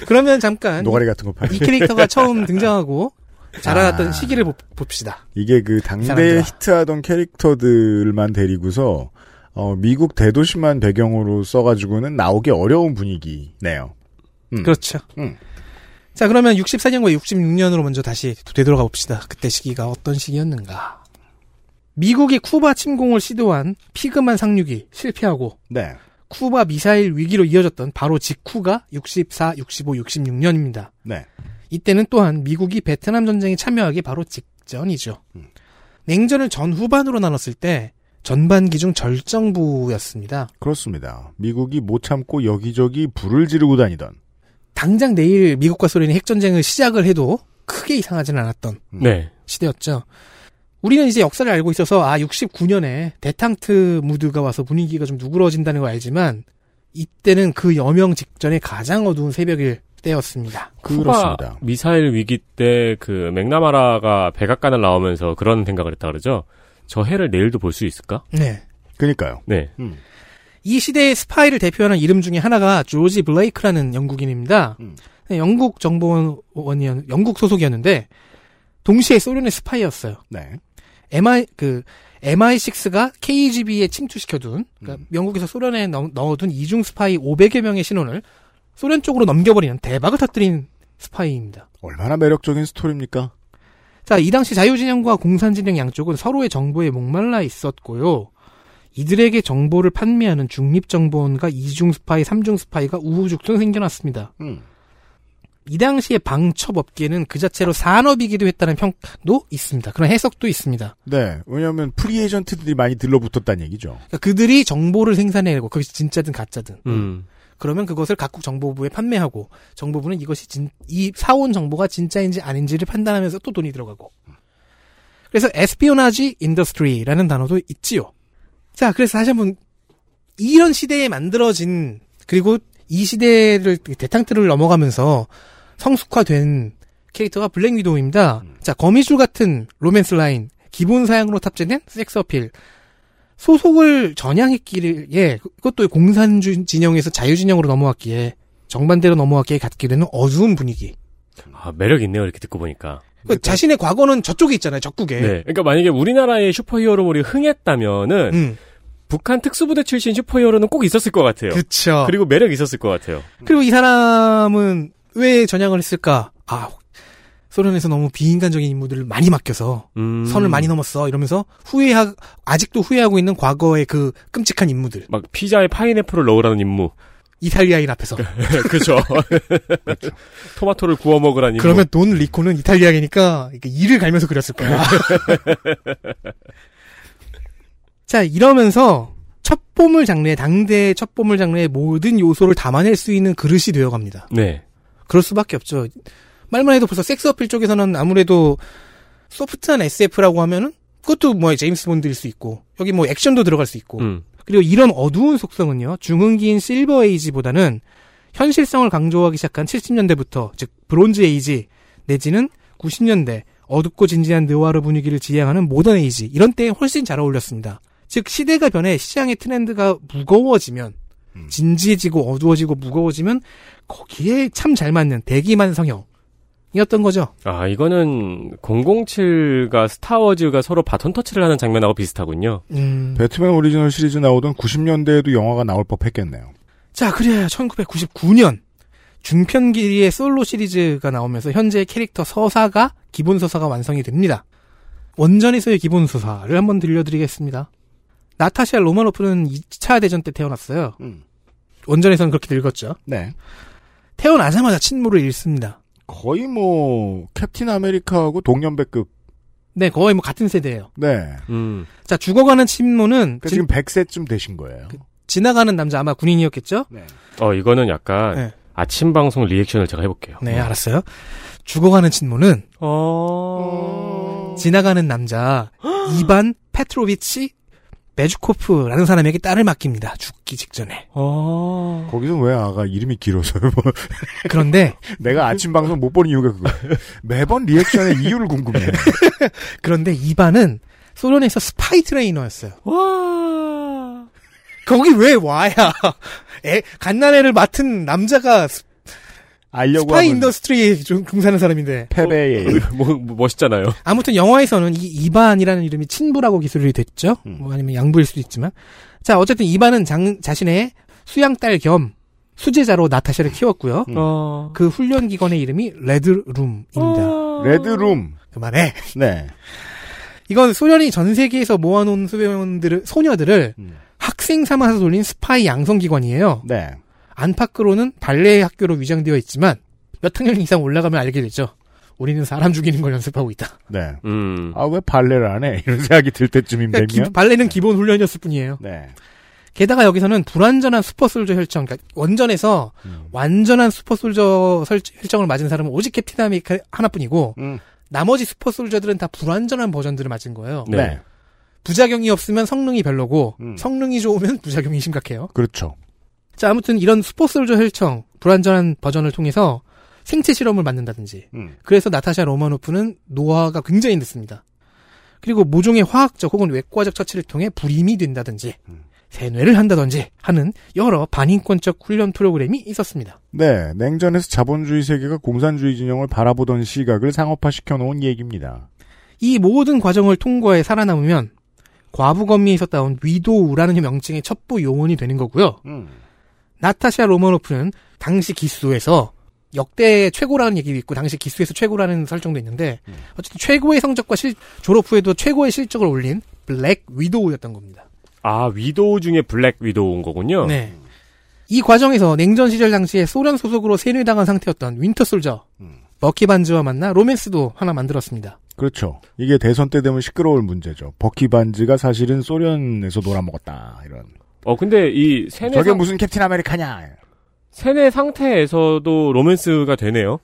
그러면 잠깐 노가리 같은 거 팔. 이 캐릭터가 처음 등장하고 자라났던 아. 시기를 보- 봅시다 이게 그 당대에 사람들아. 히트하던 캐릭터들만 데리고서 어, 미국 대도시만 배경으로 써가지고는 나오기 어려운 분위기네요. 음. 그렇죠 음. 자 그러면 64년과 66년으로 먼저 다시 되돌아가 봅시다 그때 시기가 어떤 시기였는가 미국이 쿠바 침공을 시도한 피그만 상륙이 실패하고 네. 쿠바 미사일 위기로 이어졌던 바로 직후가 64, 65, 66년입니다. 네. 이때는 또한 미국이 베트남 전쟁에 참여하기 바로 직전이죠. 음. 냉전을 전후반으로 나눴을 때 전반기 중 절정부였습니다. 그렇습니다. 미국이 못 참고 여기저기 불을 지르고 다니던. 당장 내일 미국과 소련이 핵전쟁을 시작을 해도 크게 이상하지는 않았던 음. 네. 시대였죠. 우리는 이제 역사를 알고 있어서 아 69년에 대탕트 무드가 와서 분위기가 좀 누그러진다는 걸 알지만 이때는 그 여명 직전에 가장 어두운 새벽일 때였습니다. 그렇습니다. 미사일 위기 때 그 맥나마라가 백악관을 나오면서 그런 생각을 했다 그러죠. 저 해를 내일도 볼 수 있을까? 네. 그니까요. 네. 음. 이 시대의 스파이를 대표하는 이름 중에 하나가 조지 블레이크라는 영국인입니다. 음. 네, 영국 정보원이었, 영국 소속이었는데 동시에 소련의 스파이였어요. 네. MI 그 MI6가 KGB에 침투시켜둔 그러니까 음. 영국에서 소련에 넣, 넣어둔 이중 스파이 500여 명의 신원을 소련 쪽으로 넘겨버리는 대박을 터뜨린 스파이입니다. 얼마나 매력적인 스토리입니까? 자, 이 당시 자유진영과 공산진영 양쪽은 서로의 정보에 목말라 있었고요. 이들에게 정보를 판매하는 중립정보원과 이중 스파이, 삼중 스파이가 우후죽순 생겨났습니다. 음. 이 당시의 방첩 업계는 그 자체로 산업이기도 했다는 평도 있습니다. 그런 해석도 있습니다. 네. 왜냐하면 free agent들이 많이 들러붙었다는 얘기죠. 그러니까 그들이 정보를 생산해내고 그게 진짜든 가짜든 음. 그러면 그것을 각국 정보부에 판매하고 정보부는 이것이 진, 이 사온 정보가 진짜인지 아닌지를 판단하면서 또 돈이 들어가고. 그래서 espionage industry라는 단어도 있지요. 자, 그래서 다시 한번 이런 시대에 만들어진 그리고 이 시대를 데탕트를 넘어가면서 성숙화된 캐릭터가 블랙 위도우입니다. 자, 거미줄 같은 로맨스 라인, 기본 사양으로 탑재된 섹스 어필, 소속을 전향했기에 그것도 공산 진영에서 자유 진영으로 넘어왔기에 정반대로 넘어왔기에 갖게 되는 어두운 분위기. 아, 매력 있네요. 이렇게 듣고 보니까. 그 자신의 과거는 저쪽에 있잖아요. 적국에. 네. 그러니까 만약에 우리나라의 슈퍼히어로물이 흥했다면은 음. 북한 특수부대 출신 슈퍼히어로는 꼭 있었을 것 같아요. 그쵸. 그리고 매력 있었을 것 같아요. 그리고 이 사람은 왜 전향을 했을까? 아, 소련에서 너무 비인간적인 임무들을 많이 맡겨서 음. 선을 많이 넘었어 이러면서 후회하 아직도 후회하고 있는 과거의 그 끔찍한 임무들 막 피자에 파인애플을 넣으라는 임무. 이탈리아인 앞에서 그렇죠. 토마토를 구워 먹으라는 임무. 그러면 돈 리코는 이탈리아이니까 이를 갈면서 그렸을 거야. 자 이러면서 첩보물 장르의 당대의 첩보물 장르의 모든 요소를 담아낼 수 있는 그릇이 되어갑니다. 네. 그럴 수밖에 없죠. 말만 해도 벌써 섹스 어필 쪽에서는 아무래도 소프트한 SF라고 하면은 그것도 뭐 제임스 본드일 수 있고 여기 뭐 액션도 들어갈 수 있고 음. 그리고 이런 어두운 속성은요 중흥기인 실버 에이지보다는 현실성을 강조하기 시작한 70년대부터 즉 Bronze Age 내지는 90년대 어둡고 진지한 느와르 분위기를 지향하는 Modern Age 이런 때에 훨씬 잘 어울렸습니다. 즉 시대가 변해 시장의 트렌드가 무거워지면 진지해지고 어두워지고 무거워지면 거기에 참 잘 맞는 대기만성형이었던 거죠. 아, 이거는 007과 스타워즈가 서로 바톤 터치를 하는 장면하고 비슷하군요. 음. 배트맨 오리지널 시리즈 나오던 90년대에도 영화가 나올 법 했겠네요. 자, 그래야 1999년 중편 길이의 솔로 시리즈가 나오면서 현재 캐릭터 서사가 기본 서사가 완성이 됩니다. 원전에서의 기본 서사를 한번 들려드리겠습니다. 나타샤 로마노프는 2차 대전 때 태어났어요. 음. 원전에서는 그렇게 늙었죠. 네. 태어나자마자 친모를 잃습니다. 거의 뭐 캡틴 아메리카하고 동년배급. 네, 거의 뭐 같은 세대예요. 네. 음. 자, 죽어가는 친모는 그러니까 지금 지금 100세쯤 되신 거예요. 지나가는 남자 아마 군인이었겠죠? 네. 어, 이거는 약간 네. 아침 방송 리액션을 제가 해볼게요. 네, 알았어요. 죽어가는 친모는 어. 지나가는 남자 이반 페트로비치 베주코프라는 사람에게 딸을 맡깁니다. 죽기 직전에. 어. 거기서 왜 아가 이름이 길어서요? 뭐 그런데 내가 아침 방송 못 보는 이유가 그거. 매번 리액션의 이유를 궁금해. 그런데 이반은 소련에서 스파이 트레이너였어요. 와. 거기 왜 와야? 애 갓난애를 맡은 남자가 스- 알려고 스파이 하면 industry에 좀 종사하는 사람인데. 패배의 뭐, 뭐 멋있잖아요. 아무튼 영화에서는 이 이반이라는 이름이 친부라고 기술이 됐죠. 음. 뭐 아니면 양부일 수도 있지만. 자, 어쨌든 이반은 장, 자신의 수양딸 겸 수제자로 나타샤를 키웠고요. 음. 어. 그 훈련 기관의 이름이 레드룸입니다. 레드룸. 그만해. 네. 이건 소련이 전 세계에서 모아놓은 소녀들을, 소녀들을 음. 학생 삼아서 돌린 스파이 양성 기관이에요. 네. 안팎으로는 발레 학교로 위장되어 있지만 몇 학년 이상 올라가면 알게 되죠. 우리는 사람 죽이는 걸 연습하고 있다. 네. 음. 아왜 발레를 안 해? 이런 생각이 들 때쯤이면 그러니까 기- 되면. 발레는 기본 훈련이었을 뿐이에요. 네. 게다가 여기서는 불완전한 super soldier 혈청, 그러니까 원전에서 음. 완전한 super soldier 설- 혈청을 맞은 사람은 오직 캡틴 아메리카 하나뿐이고 음. 나머지 슈퍼솔저들은 다 불완전한 버전들을 맞은 거예요. 네. 네. 부작용이 없으면 성능이 별로고 음. 성능이 좋으면 부작용이 심각해요. 그렇죠. 자, 아무튼 이런 슈퍼솔저 혈청 불완전한 버전을 통해서 생체 실험을 맞는다든지 음. 그래서 나타샤 로마노프는 노화가 굉장히 늦습니다. 그리고 모종의 화학적 혹은 외과적 처치를 통해 불임이 된다든지 음. 세뇌를 한다든지 하는 여러 반인권적 훈련 프로그램이 있었습니다. 네. 냉전에서 자본주의 세계가 공산주의 진영을 바라보던 시각을 상업화시켜 놓은 얘기입니다. 이 모든 과정을 통과해 살아남으면 과부거미에서 따온 widow라는 명칭의 첩보 요원이 되는 거고요. 음. 나타샤 로마노프는 당시 기수에서 역대 최고라는 얘기도 있고 당시 기수에서 최고라는 설정도 있는데 음. 어쨌든 최고의 성적과 실- 졸업 후에도 최고의 실적을 올린 블랙 위도우였던 겁니다. 아, widow 중에 블랙 위도우인 거군요. 네. 이 과정에서 냉전 시절 당시에 소련 소속으로 세뇌당한 상태였던 윈터 솔저 음. 버키 반즈와 만나 로맨스도 하나 만들었습니다. 그렇죠. 이게 대선 때 되면 시끄러울 문제죠. 버키 반즈가 사실은 소련에서 놀아먹었다. 이런. 어, 근데 이 세뇌 저게 상, 무슨 캡틴 아메리카냐. 세뇌 상태에서도 로맨스가 되네요.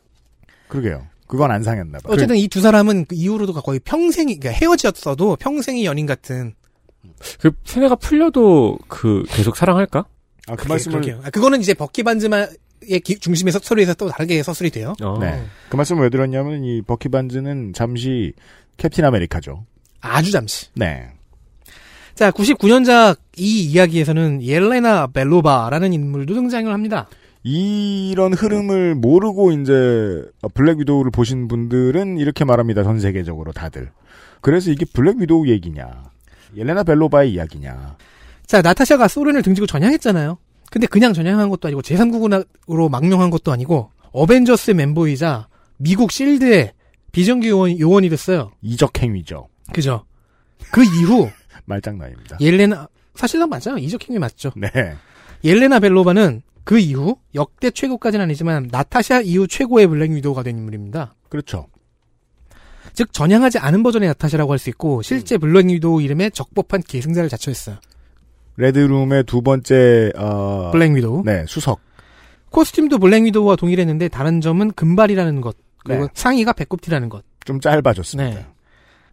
그러게요. 그건 안 상했나 봐. 어쨌든 이 두 사람은 그 이후로도 거의 평생이 그러니까 헤어졌어도 평생의 연인 같은 그 세뇌가 풀려도 그 계속 사랑할까? 아, 그 말씀을. 아, 그거는 이제 버키 반즈만의 기- 중심에서 소리에서 또 다르게 서술이 돼요. 어. 네. 그 말씀을 왜 드렸냐면 이 버키 반즈는 잠시 캡틴 아메리카죠. 아주 잠시. 네. 자, 99년작 이 이야기에서는 옐레나 벨로바라는 인물도 등장을 합니다. 이런 흐름을 모르고 이제 블랙 위도우를 보신 분들은 이렇게 말합니다. 전 세계적으로 다들. 그래서 이게 블랙 위도우 얘기냐, 옐레나 벨로바의 이야기냐. 자, 나타샤가 소련을 등지고 전향했잖아요. 근데 그냥 전향한 것도 아니고 제3국으로 망명한 것도 아니고 어벤져스의 멤버이자 미국 실드의 비정규 요원, 요원이 됐어요. 이적 행위죠. 그죠? 그 이후 말장난입니다. 옐레나 사실상 맞아요. 이적행위 맞죠. 네. 옐레나 벨로바는 그 이후 역대 최고까지는 아니지만 나타샤 이후 최고의 블랙 위도우가 된 인물입니다. 그렇죠. 즉 전향하지 않은 버전의 나타샤라고 할 수 있고 실제 블랙 위도우 이름에 적법한 계승자를 자처했어요. 레드룸의 두 번째 어, 블랙 위도우. 네 수석. costume도 블랙 위도우와 동일했는데 다른 점은 금발이라는 것 그리고 네. 상의가 배꼽티라는 것. 좀 짧아졌습니다. 네.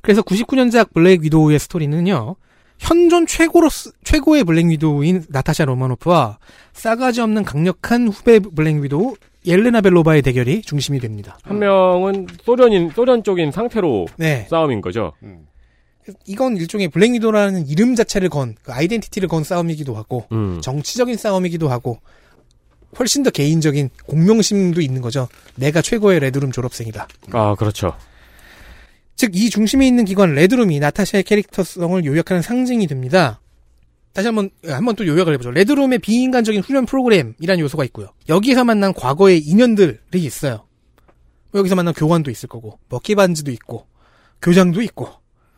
그래서 99년작 블랙 위도우의 스토리는요. 현존 최고로 쓰- 최고의 블랙 위도우인 나타샤 로마노프와 싸가지 없는 강력한 후배 블랙 위도우 옐레나 벨로바의 대결이 중심이 됩니다. 한 명은 소련인 소련 쪽인 상태로 네. 싸움인 거죠. 이건 일종의 블랙 위도우라는 이름 자체를 건, 그 identity를 건 싸움이기도 하고, 음. 정치적인 싸움이기도 하고, 훨씬 더 개인적인 공명심도 있는 거죠. 내가 최고의 레드룸 졸업생이다. 아 그렇죠. 즉, 이 중심에 있는 기관 레드룸이 나타샤의 캐릭터성을 요약하는 상징이 됩니다. 다시 한번, 한번 또 요약을 해보죠. 레드룸의 비인간적인 훈련 프로그램이라는 요소가 있고요. 여기에서 만난 과거의 인연들이 있어요. 여기서 만난 교관도 있을 거고, 먹기반지도 있고, 교장도 있고,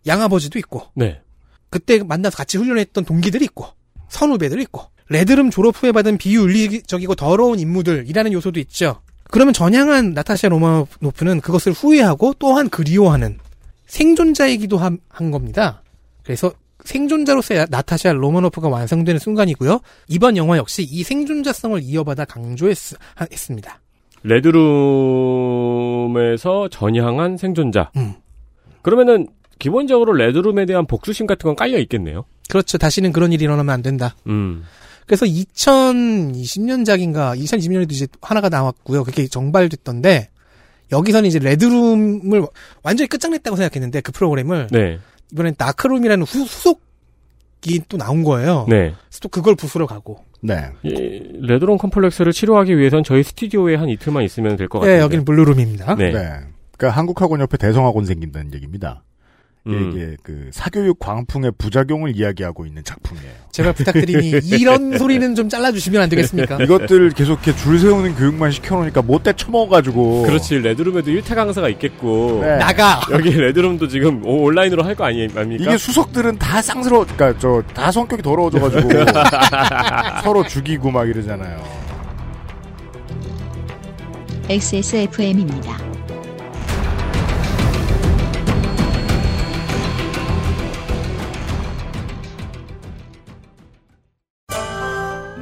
양아버지도 있고, 네. 그때 만나서 같이 훈련했던 동기들이 있고, 선후배들이 있고, 레드룸 졸업 후에 받은 비윤리적이고 더러운 임무들이라는 요소도 있죠. 그러면 전향한 나타샤 로마노프는 그것을 후회하고 또한 그리워하는 생존자이기도 한, 한 겁니다. 그래서 생존자로서의 나타샤 로마노프가 완성되는 순간이고요. 이번 영화 역시 이 생존자성을 이어받아 강조했습니다. 레드룸에서 전향한 생존자. 음. 그러면은 기본적으로 레드룸에 대한 복수심 같은 건 깔려 있겠네요. 그렇죠. 다시는 그런 일이 일어나면 안 된다. 음. 그래서 2020년작인가 2020년에도 이제 하나가 나왔고요. 그게 정발됐던데 여기서는 이제 레드룸을 완전히 끝장냈다고 생각했는데 그 프로그램을 네. 이번엔 다크룸이라는 후, 후속이 또 나온 거예요. 네. 그래서 또 그걸 부수러 가고. 네. 이 레드룸 컴플렉스를 치료하기 위해선 저희 스튜디오에 한 이틀만 있으면 될 것 같아요. 네, 여기는 블루룸입니다. 네. 네. 그러니까 한국학원 옆에 대성학원 생긴다는 얘기입니다. 음. 이게 그 사교육 광풍의 부작용을 이야기하고 있는 작품이에요. 제발 부탁드리니 이런 소리는 좀 잘라주시면 안 되겠습니까? 이것들을 계속 이렇게 줄 세우는 교육만 시켜놓으니까 못돼 처먹어가지고. 그렇지 레드룸에도 1타 강사가 있겠고 네. 나가! 여기 레드룸도 지금 오- 온라인으로 할거 아니, 아닙니까? 이게 수석들은 다 쌍스러워, 그니까 저, 다 성격이 더러워져가지고. 서로 죽이고 막 이러잖아요. XSFM입니다.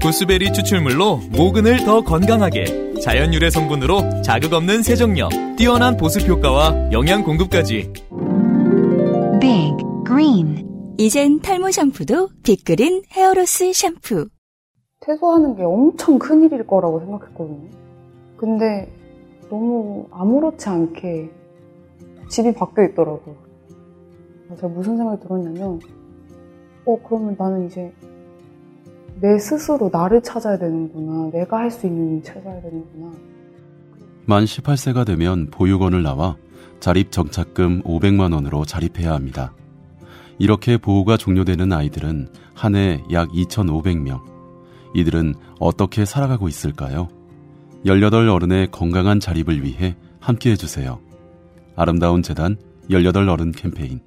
구스베리 추출물로 모근을 더 건강하게 자연 유래 성분으로 자극 없는 세정력 뛰어난 보습 효과와 영양 공급까지 Big Green 이젠 탈모 샴푸도 빅그린 헤어로스 샴푸 퇴소하는 게 엄청 큰일일 거라고 생각했거든요. 근데 너무 아무렇지 않게 집이 바뀌어 있더라고요. 제가 무슨 생각이 들었냐면, 어, 그러면 나는 이제 내 스스로 나를 찾아야 되는구나. 내가 할 수 있는 일 찾아야 되는구나. 만 18세가 되면 보육원을 나와 자립 정착금 500만 원으로 자립해야 합니다. 이렇게 보호가 종료되는 아이들은 한 해 약 2,500명. 이들은 어떻게 살아가고 있을까요? 18 어른의 건강한 자립을 위해 함께 해주세요. 아름다운 재단 18 어른 캠페인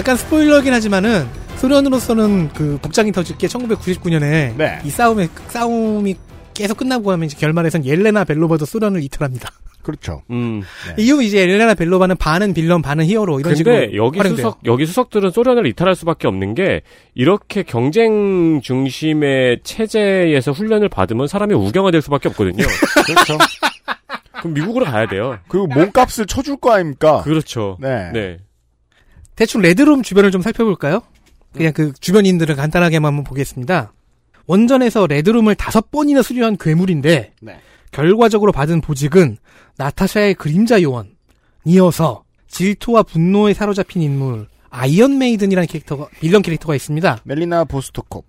약간 스포일러긴 하지만은 소련으로서는 그 복장이 터질게 1999년에 네. 이 싸움에 싸움이 계속 끝나고 하면 이제 결말에선 옐레나 벨로바도 소련을 이탈합니다. 그렇죠. 음. 이후 이제 옐레나 벨로바는 반은 빌런 반은 히어로 이런 식으로 근데 여기 활용돼요. 수석 여기 수석들은 소련을 이탈할 수밖에 없는 게 이렇게 경쟁 중심의 체제에서 훈련을 받으면 사람이 우경화 될 수밖에 없거든요. 그렇죠. 그럼 미국으로 가야 돼요. 그리고 몸값을 쳐줄 거 아닙니까? 그렇죠. 네. 네. 대충 레드룸 주변을 좀 살펴볼까요? 그냥 그 주변인들을 간단하게만 한번 보겠습니다. 원전에서 레드룸을 다섯 번이나 수료한 괴물인데 네. 결과적으로 받은 보직은 나타샤의 그림자 요원이어서 질투와 분노에 사로잡힌 인물 아이언 메이든이라는 캐릭터가 빌런 캐릭터가 있습니다. 멜리나 보스토코프.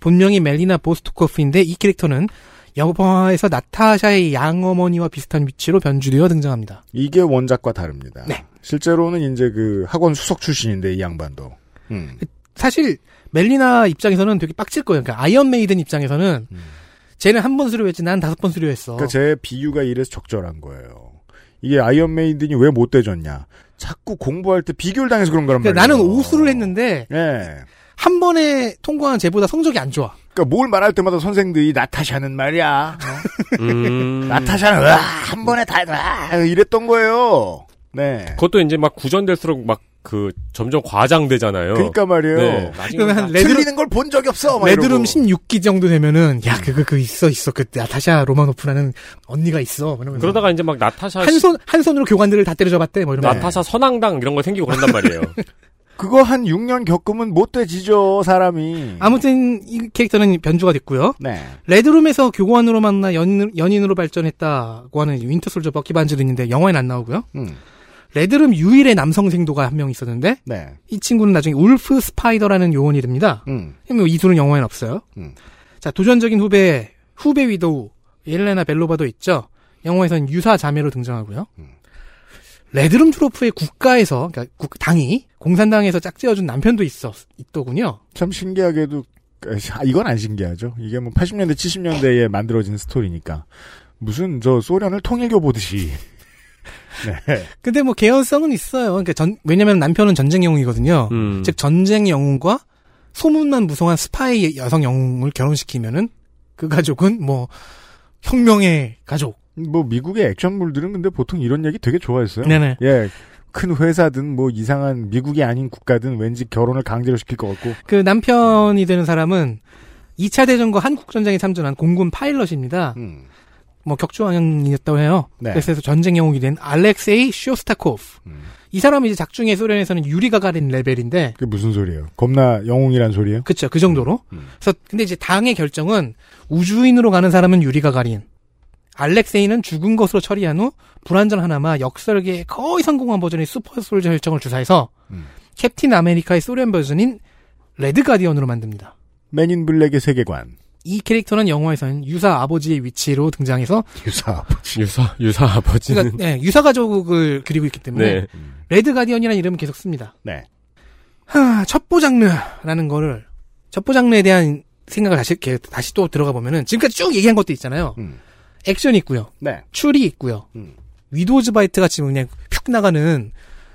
본명이 멜리나 보스토코프인데 이 캐릭터는 영화에서 나타샤의 양어머니와 비슷한 위치로 변주되어 등장합니다. 이게 원작과 다릅니다. 네. 실제로는 이제 그 학원 수석 출신인데 이 양반도. 음. 사실 멜리나 입장에서는 되게 빡칠 거예요. 그러니까 아이언 메이든 입장에서는 쟤는 한 번 수료했지 난 다섯 번 수료했어. 음. 그러니까 제 비유가 이래서 적절한 거예요. 이게 아이언 메이든이 왜 못 되졌냐? 자꾸 공부할 때 비교를 당해서 그런 거란 그러니까 말이에요. 나는 오수를 했는데 예. 한 번에 통과한 쟤보다 성적이 안 좋아. 그러니까 뭘 말할 때마다 선생들이 나타샤는 말이야. 어? 음. 나타샤는 와, 한 번에 다 와, 이랬던 거예요. 네. 그것도 이제 막 구전될수록 막 그 점점 과장되잖아요. 그러니까 말이에요. 네. 나중에 그러면 한막 레드룸 틀리는 걸 본 적이 없어. 막 레드룸 이러고. 16기 정도 되면은 야 그거 그 있어 있어 그 나타샤 로마노프라는 언니가 있어. 이러면서 그러다가 이제 막 나타샤 한손한 손으로 교관들을 다 때려잡았대. 뭐 이러면 나타샤 서낭당 이런 거 생기고 그런단 말이에요. 그거 한 6년 겪으면 못 되지죠, 사람이. 아무튼 이 캐릭터는 변주가 됐고요. 네. 레드룸에서 교관으로 만나 연, 연인으로 발전했다고 하는 윈터솔저 버키 반즈도 있는데 영화에는 안 나오고요. 음. 레드룸 유일의 남성 생도가 한 명 있었는데 네. 이 친구는 나중에 울프 스파이더라는 요원이 됩니다. 음. 뭐 이수는 영화에는 없어요. 음. 자 도전적인 후배 후배 위도우 옐레나 벨로바도 있죠. 영화에서는 유사 자매로 등장하고요. 음. 레드룸 트로프의 국가에서 그러니까 국, 당이 공산당에서 짝지어준 남편도 있어 있더군요. 참 신기하게도 아, 이건 안 신기하죠. 이게 뭐 80년대 70년대에 만들어진 스토리니까 무슨 저 소련을 통일교 보듯이 네. 근데 뭐 개연성은 있어요. 그러니까 전 왜냐면 남편은 전쟁 영웅이거든요. 음. 즉 전쟁 영웅과 소문만 무성한 스파이 여성 영웅을 결혼시키면은 그 가족은 뭐 혁명의 가족. 뭐 미국의 액션물들은 근데 보통 이런 얘기 되게 좋아했어요. 네네. 예. 큰 회사든 뭐 이상한 미국이 아닌 국가든 왠지 결혼을 강제로 시킬 것 같고. 그 남편이 되는 사람은 2차 대전과 한국 전쟁에 참전한 공군 파일럿입니다. 음. 뭐 격추왕이었다고 해요. 네. 그래서 전쟁 영웅이 된 알렉세이 쇼스타코프. 음. 이 사람이 이제 작중에 소련에서는 유리 가가린 레벨인데 그게 무슨 소리예요? 겁나 영웅이란 소리예요? 그쵸, 그 정도로. 음. 그래서, 근데 이제 당의 결정은 우주인으로 가는 사람은 유리 가가린. 알렉세이는 죽은 것으로 처리한 후 불완전하나마 역설계에 거의 성공한 버전의 super soldier 혈청을 주사해서 음. 캡틴 아메리카의 소련 버전인 레드 가디언으로 만듭니다. 맨인 블랙의 세계관. 이 캐릭터는 영화에서는 유사 아버지의 위치로 등장해서 유사 아버지. 유사 유사 아버지는 그러니까 네, 유사 가족을 그리고 있기 때문에 네. 레드 가디언이라는 이름을 계속 씁니다. 네. 하, 첩보 장르라는 거를 첩보 장르에 대한 생각을 다시 이렇게 다시 또 들어가 보면은 지금까지 쭉 얘기한 것도 있잖아요. 음. 액션이 있고요. 네. 추리 있고요. 음. Widow's Bite 같이 그냥 휙 나가는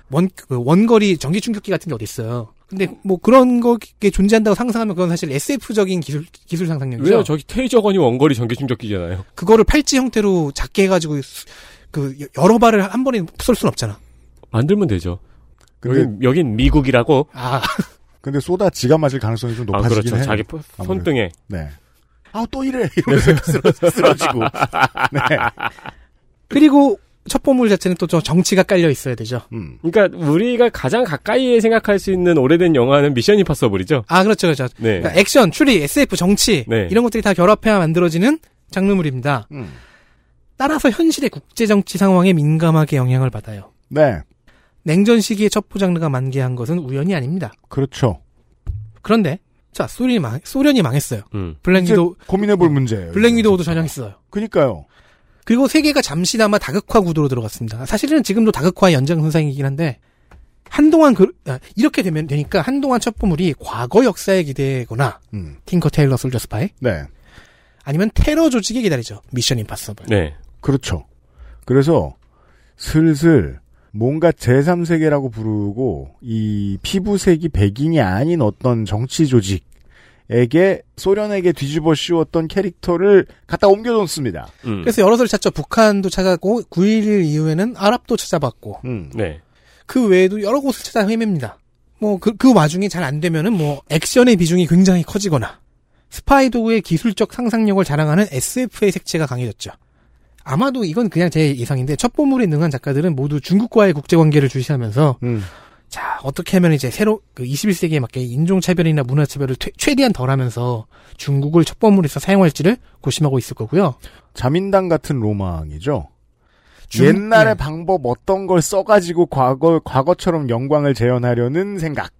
원, 그 원거리 전기 충격기 같은 게 어디 있어요. 근데 뭐 그런 게 존재한다고 상상하면 그건 사실 SF적인 기술 기술 상상력이죠. 왜요? 저기 테이저건이 원거리 전기 충격기잖아요. 그거를 팔찌 형태로 작게 해가지고 수- 그 여러 발을 한 번에 쏠 수는 없잖아. 만들면 되죠. 근데, 여긴, 여긴 미국이라고. 아 근데 쏘다 지가 맞을 가능성이 좀아 높아지긴 그렇죠. 해요. 자기 아무래도. 손등에. 네. 아, 또 이래. 이러면서 쓰러, 쓰러지고. 네. 그리고 첩보물 자체는 또저 정치가 깔려 있어야 되죠. 음. 그러니까 우리가 가장 가까이에 생각할 수 있는 오래된 영화는 미션 임파서블이죠. 아 그렇죠, 그렇죠. 네. 그러니까 액션, 추리, SF, 정치 네. 이런 것들이 다 결합해야 만들어지는 장르물입니다. 음. 따라서 현실의 국제 정치 상황에 민감하게 영향을 받아요. 네. 냉전 시기에 첩보 장르가 만개한 것은 우연이 아닙니다. 그렇죠. 그런데 자 소련이 망 소련이 망했어요. 음. 블랙 이제 위도우 고민해볼 문제예요. 블랙 위도우도 전향했어요. 그니까요. 그리고 세계가 잠시나마 다극화 구도로 들어갔습니다. 사실은 지금도 다극화의 연장선상이긴 한데 한동안 그, 아, 이렇게 되면 되니까 한동안 첩보물이 과거 역사에 기대거나 음. 팅커 테일러 솔저 스파이 네. 아니면 테러 조직에 기대죠. 미션 임파서블. 네. 그렇죠. 그래서 슬슬 뭔가 제3세계라고 부르고 이 피부색이 백인이 아닌 어떤 정치 조직 에게 소련에게 뒤집어 씌웠던 캐릭터를 갖다 옮겨놓습니다. 음. 그래서 여럿을 찾죠. 북한도 찾았고 9.11 이후에는 아랍도 찾아봤고 음. 네. 그 외에도 여러 곳을 찾아 헤맵니다. 뭐그 그 와중에 잘 안 되면은 뭐 액션의 비중이 굉장히 커지거나 스파이 도구의 기술적 상상력을 자랑하는 SF의 색채가 강해졌죠. 아마도 이건 그냥 제 예상인데 첩보물에 능한 작가들은 모두 중국과의 국제 관계를 주시하면서 음. 자 어떻게 하면 이제 새로 그 21세기에 맞게 인종 차별이나 문화 차별을 퇴- 최대한 덜하면서 중국을 첩보물에서 사용할지를 고심하고 있을 거고요. 자민당 같은 로망이죠. 중- 옛날의 예. 방법 어떤 걸 써가지고 과거 과거처럼 영광을 재현하려는 생각.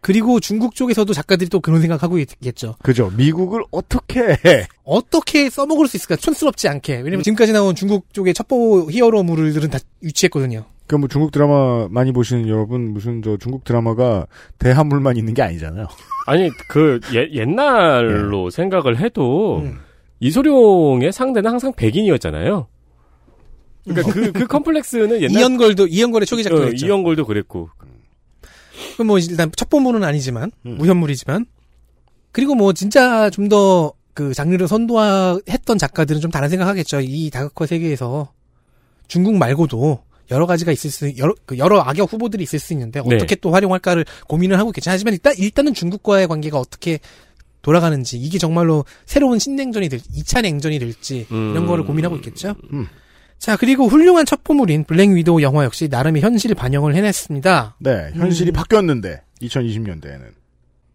그리고 중국 쪽에서도 작가들이 또 그런 생각하고 있겠죠. 그죠. 미국을 어떻게 해? 어떻게 써먹을 수 있을까? 촌스럽지 않게. 음. 왜냐면 지금까지 나온 중국 쪽의 첩보 히어로물들은 다 유치했거든요. 그뭐 중국 드라마 많이 보시는 여러분 무슨 저 중국 드라마가 대한물만 있는 게 아니잖아요. 아니 그 예- 옛날로 생각을 해도 음. 이소룡의 상대는 항상 백인이었잖아요. 그러니까 그, 그 컴플렉스는 옛날 이연걸도 이연걸의 초기작도 어. 이연골도 그랬고 뭐 일단 첩보물은 아니지만 음. 무현물이지만 그리고 뭐 진짜 좀 더 그 장르를 선도했던 작가들은 좀 다른 생각하겠죠. 이 다각화 세계에서 중국 말고도 여러 가지가 있을 수 여러 그 여러 악역 후보들이 있을 수 있는데 네. 어떻게 또 활용할까를 고민을 하고 있겠죠. 하지만 일단 일단은 중국과의 관계가 어떻게 돌아가는지 이게 정말로 새로운 신냉전이 될 2차 냉전이 될지 이런 음. 거를 고민하고 있겠죠. 음. 자 그리고 훌륭한 첩보물인 블랙 위도우 영화 역시 나름의 현실 반영을 해냈습니다. 네, 현실이 음. 바뀌었는데 2020년대에는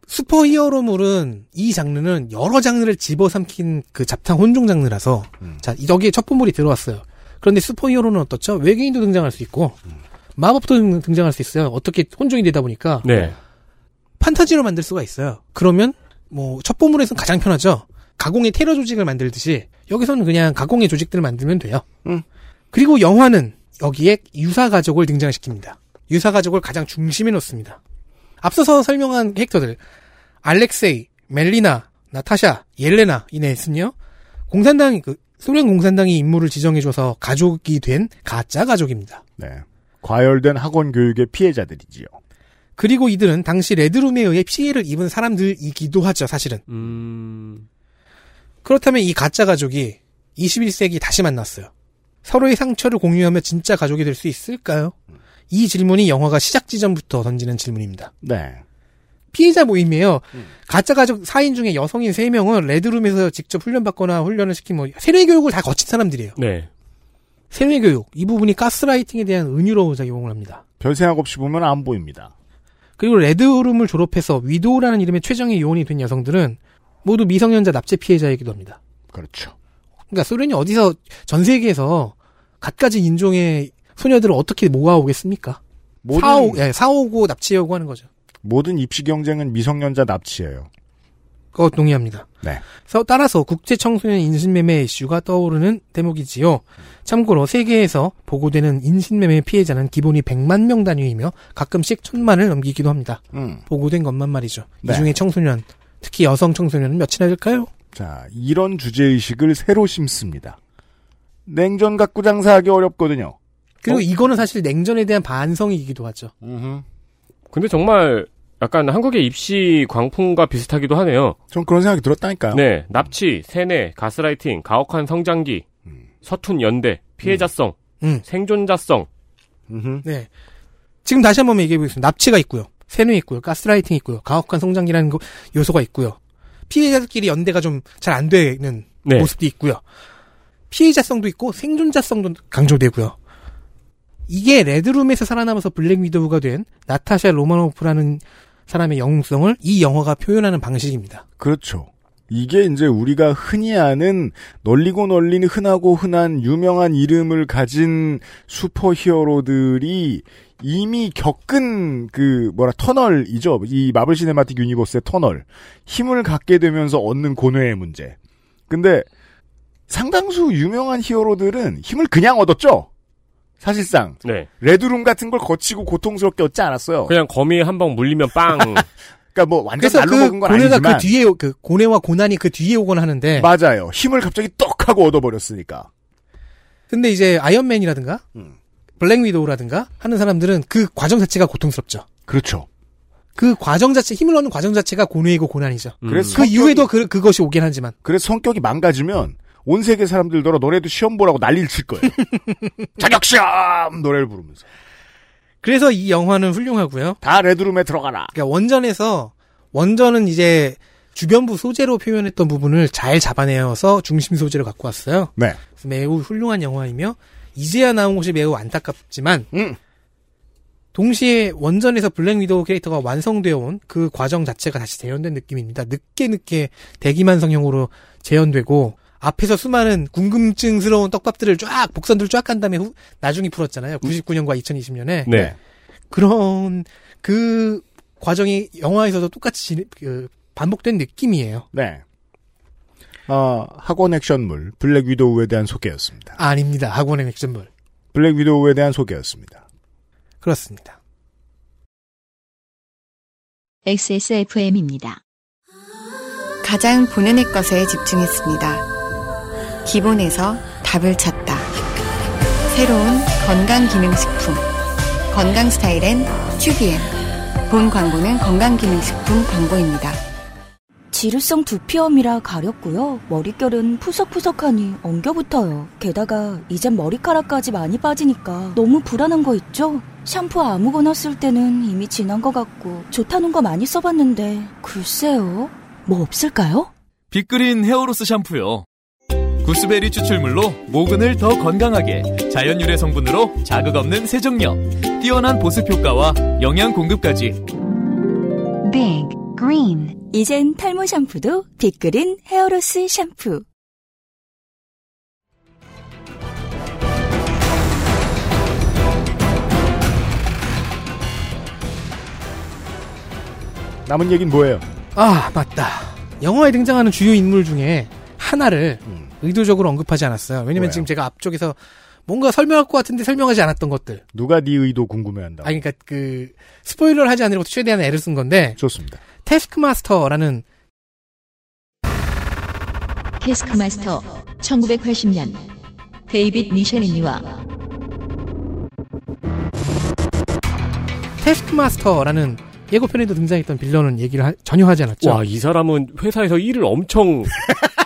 슈퍼 히어로물은 이 장르는 여러 장르를 집어삼킨 그 잡탕 혼종 장르라서 음. 자 여기에 첩보물이 들어왔어요. 그런데 슈퍼 히어로는 어떻죠? 외계인도 등장할 수 있고 마법도 등- 등장할 수 있어요. 어떻게 혼종이 되다 보니까 네. 판타지로 만들 수가 있어요. 그러면 뭐 첩보물에서는 가장 편하죠. 가공의 테러 조직을 만들듯이 여기서는 그냥 가공의 조직들을 만들면 돼요. 음. 그리고 영화는 여기에 유사 가족을 등장시킵니다. 유사 가족을 가장 중심에 놓습니다. 앞서서 설명한 캐릭터들 알렉세이, 멜리나, 나타샤, 옐레나 이 넷은요. 공산당 그 소련 공산당이 인물을 지정해줘서 가족이 된 가짜 가족입니다. 네. 과열된 학원 교육의 피해자들이지요. 그리고 이들은 당시 레드룸에 의해 피해를 입은 사람들이기도 하죠, 사실은. 음. 그렇다면 이 가짜 가족이 21세기 다시 만났어요. 서로의 상처를 공유하며 진짜 가족이 될 수 있을까요? 이 질문이 영화가 시작 지점부터 던지는 질문입니다. 네. 피해자 모임이에요. 가짜 가족 4인 중에 여성인 3명은 레드룸에서 직접 훈련받거나 훈련을 시킨 뭐 세뇌 교육을 다 거친 사람들이에요. 네. 세뇌 교육 이 부분이 가스라이팅에 대한 은유로 작용을 합니다. 별 생각 없이 보면 안 보입니다. 그리고 레드룸을 졸업해서 위도우라는 이름의 최정의 요원이 된 여성들은 모두 미성년자 납치 피해자이기도 합니다. 그렇죠. 그러니까 소련이 어디서 전 세계에서 갖가지 인종의 소녀들을 어떻게 모아오겠습니까? 사오, 예, 사오고 납치하고 하는 거죠. 모든 입시 경쟁은 미성년자 납치예요. 그거 동의합니다. 네. 따라서 국제 청소년 인신매매 이슈가 떠오르는 대목이지요. 참고로 세계에서 보고되는 인신매매 피해자는 기본이 100만 명 단위이며 가끔씩 천만을 넘기기도 합니다. 음. 보고된 것만 말이죠. 네. 이 중에 청소년, 특히 여성 청소년은 몇이나 될까요? 자, 이런 주제의식을 새로 심습니다. 냉전 갖고 장사하기 어렵거든요. 그리고 어? 이거는 사실 냉전에 대한 반성이기도 하죠. 근데 정말 약간 한국의 입시 광풍과 비슷하기도 하네요. 전 그런 생각이 들었다니까요. 네. 납치, 세뇌, 가스라이팅, 가혹한 성장기, 서툰 연대, 피해자성, 음. 생존자성. 음흠. 네. 지금 다시 한 번 얘기해 보겠습니다. 납치가 있고요. 세뇌 있고요. 가스라이팅 있고요. 가혹한 성장기라는 거- 요소가 있고요. 피해자들끼리 연대가 좀 잘 안 되는 네. 모습도 있고요. 피해자성도 있고 생존자성도 강조되고요. 이게 레드룸에서 살아남아서 블랙 위도우가 된 나타샤 로마노프라는 사람의 영웅성을 이 영화가 표현하는 방식입니다. 그렇죠. 이게 이제 우리가 흔히 아는 널리고 널린 흔하고 흔한 유명한 이름을 가진 슈퍼 히어로들이 이미 겪은 그 뭐라 터널이죠. 이 마블 시네마틱 유니버스의 터널. 힘을 갖게 되면서 얻는 고뇌의 문제. 근데 상당수 유명한 히어로들은 힘을 그냥 얻었죠. 사실상 네. 레드룸 같은 걸 거치고 고통스럽게 얻지 않았어요. 그냥 거미에 한 방 물리면 빵. 그러니까 뭐 완전 그래서 날로 그 먹은 건 고뇌가 아니지만 그 뒤에 오- 그 고뇌와 고난이 그 뒤에 오곤 하는데 맞아요. 힘을 갑자기 떡 하고 얻어버렸으니까. 근데 이제 아이언맨이라든가 음. 블랙 위도우라든가 하는 사람들은 그 과정 자체가 고통스럽죠. 그렇죠. 그 과정 자체 힘을 얻는 과정 자체가 고뇌이고 고난이죠. 그래서 그 성격이- 이후에도 그, 그것이 오긴 하지만 그래서 성격이 망가지면 온 세계 사람들더러 너네도 시험 보라고 난리를 칠 거예요. 자격 시험 노래를 부르면서 그래서 이 영화는 훌륭하고요. 다 레드룸에 들어가라. 그러니까 원전에서 원전은 이제 주변부 소재로 표현했던 부분을 잘 잡아내어서 중심 소재를 갖고 왔어요. 네. 매우 훌륭한 영화이며 이제야 나온 것이 매우 안타깝지만 음. 동시에 원전에서 블랙 위도우 캐릭터가 완성되어 온 그 과정 자체가 다시 재현된 느낌입니다. 늦게 늦게 대기만성형으로 재현되고 앞에서 수많은 궁금증스러운 떡밥들을 쫙 복선들 쫙 간 다음에 후, 나중에 풀었잖아요. 99년과 2020년에 네. 그런 그 과정이 영화에서도 똑같이 진- 그 반복된 느낌이에요. 네. 어, 학원 액션물 블랙 위도우에 대한 소개였습니다. 아닙니다. 학원의 액션물. 블랙 위도우에 대한 소개였습니다. 그렇습니다. XSFM입니다. 가장 본연의 것에 집중했습니다. 기본에서 답을 찾다. 새로운 건강기능식품. 건강 스타일엔 튜비엔. 본 광고는 건강기능식품 광고입니다. 지루성 두피염이라 가렵고요. 머릿결은 푸석푸석하니 엉겨붙어요. 게다가 이젠 머리카락까지 많이 빠지니까 너무 불안한 거 있죠? 샴푸 아무거나 쓸 때는 이미 지난 것 같고 좋다는 거 많이 써봤는데 글쎄요. 뭐 없을까요? 빅그린 헤어로스 샴푸요. 구스베리 추출물로 모근을 더 건강하게 자연 유래 성분으로 자극 없는 세정력, 뛰어난 보습 효과와 영양 공급까지 Big Green 이젠 탈모 샴푸도 빅그린 헤어로스 샴푸. 남은 얘기는 뭐예요? 아, 맞다. 영화에 등장하는 주요 인물 중에 하나를 음. 의도적으로 언급하지 않았어요. 왜냐면 뭐예요? 지금 제가 앞쪽에서 뭔가 설명할 것 같은데 설명하지 않았던 것들. 누가 네 의도 궁금해한다. 아, 그러니까 그 스포일러를 하지 않으려고 최대한 애를 쓴 건데 좋습니다. 테스크마스터라는 테스크마스터 1980년 데이빗 니셸리니와 테스크마스터라는 예고편에도 등장했던 빌런은 얘기를 하- 전혀 하지 않았죠. 와, 이 사람은 회사에서 일을 엄청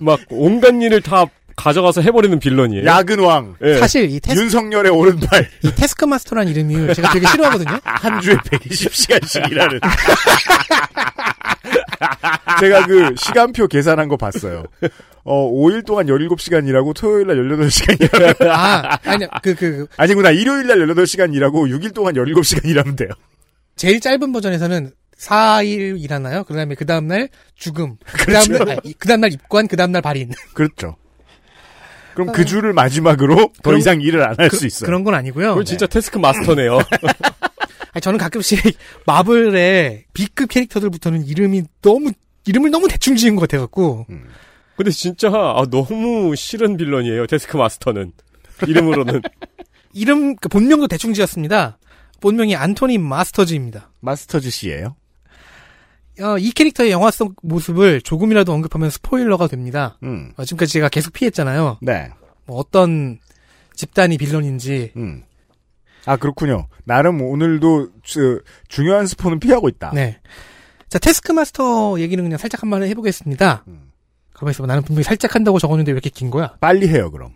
막 온갖 일을 다 가져가서 해버리는 빌런이에요. 야근왕. 예. 사실 이, 테스, 윤석열의 오른발. 이 테스크마스터라는 이름을 제가 되게 싫어하거든요. 한 주에 120시간씩 일하는. 제가 그 시간표 계산한 거 봤어요. 어, 5일 동안 17시간 일하고 토요일 날 18시간 일하고. 아, 아니, 그, 그, 그, 아니구나. 일요일 날 18시간 일하고 6일 동안 17시간 일하면 돼요. 제일 짧은 버전에서는 4일 일하나요? 그 다음에 그 다음날 죽음. 그 그렇죠. 다음날, 그 다음날 입관, 그 다음날 발인. 그렇죠. 그럼 그 주를 마지막으로 더 아. 그럼- 이상 일을 안할 그, 수 있어요. 그런 건 아니고요. 그건 진짜 테스크 마스터네요. 아니, 저는 가끔씩 마블의 B급 캐릭터들부터는 이름이 너무, 이름을 너무 대충 지은 것 같아갖고. 근데 진짜 아, 너무 싫은 빌런이에요. 테스크 마스터는 이름으로는 이름, 그 본명도 대충 지었습니다. 본명이 안토니 마스터즈입니다. 마스터즈 씨예요. 어, 이 캐릭터의 영화 속 모습을 조금이라도 언급하면 스포일러가 됩니다. 음. 어, 지금까지 제가 계속 피했잖아요. 네. 뭐 어떤 집단이 빌런인지. 음. 아 그렇군요. 나름 오늘도 저, 중요한 스포는 피하고 있다. 네. 자, 테스크마스터 얘기는 그냥 살짝 한번 해보겠습니다. 음. 가만히 있어봐. 나는 분명히 살짝 한다고 적었는데 왜 이렇게 긴 거야? 빨리 해요 그럼.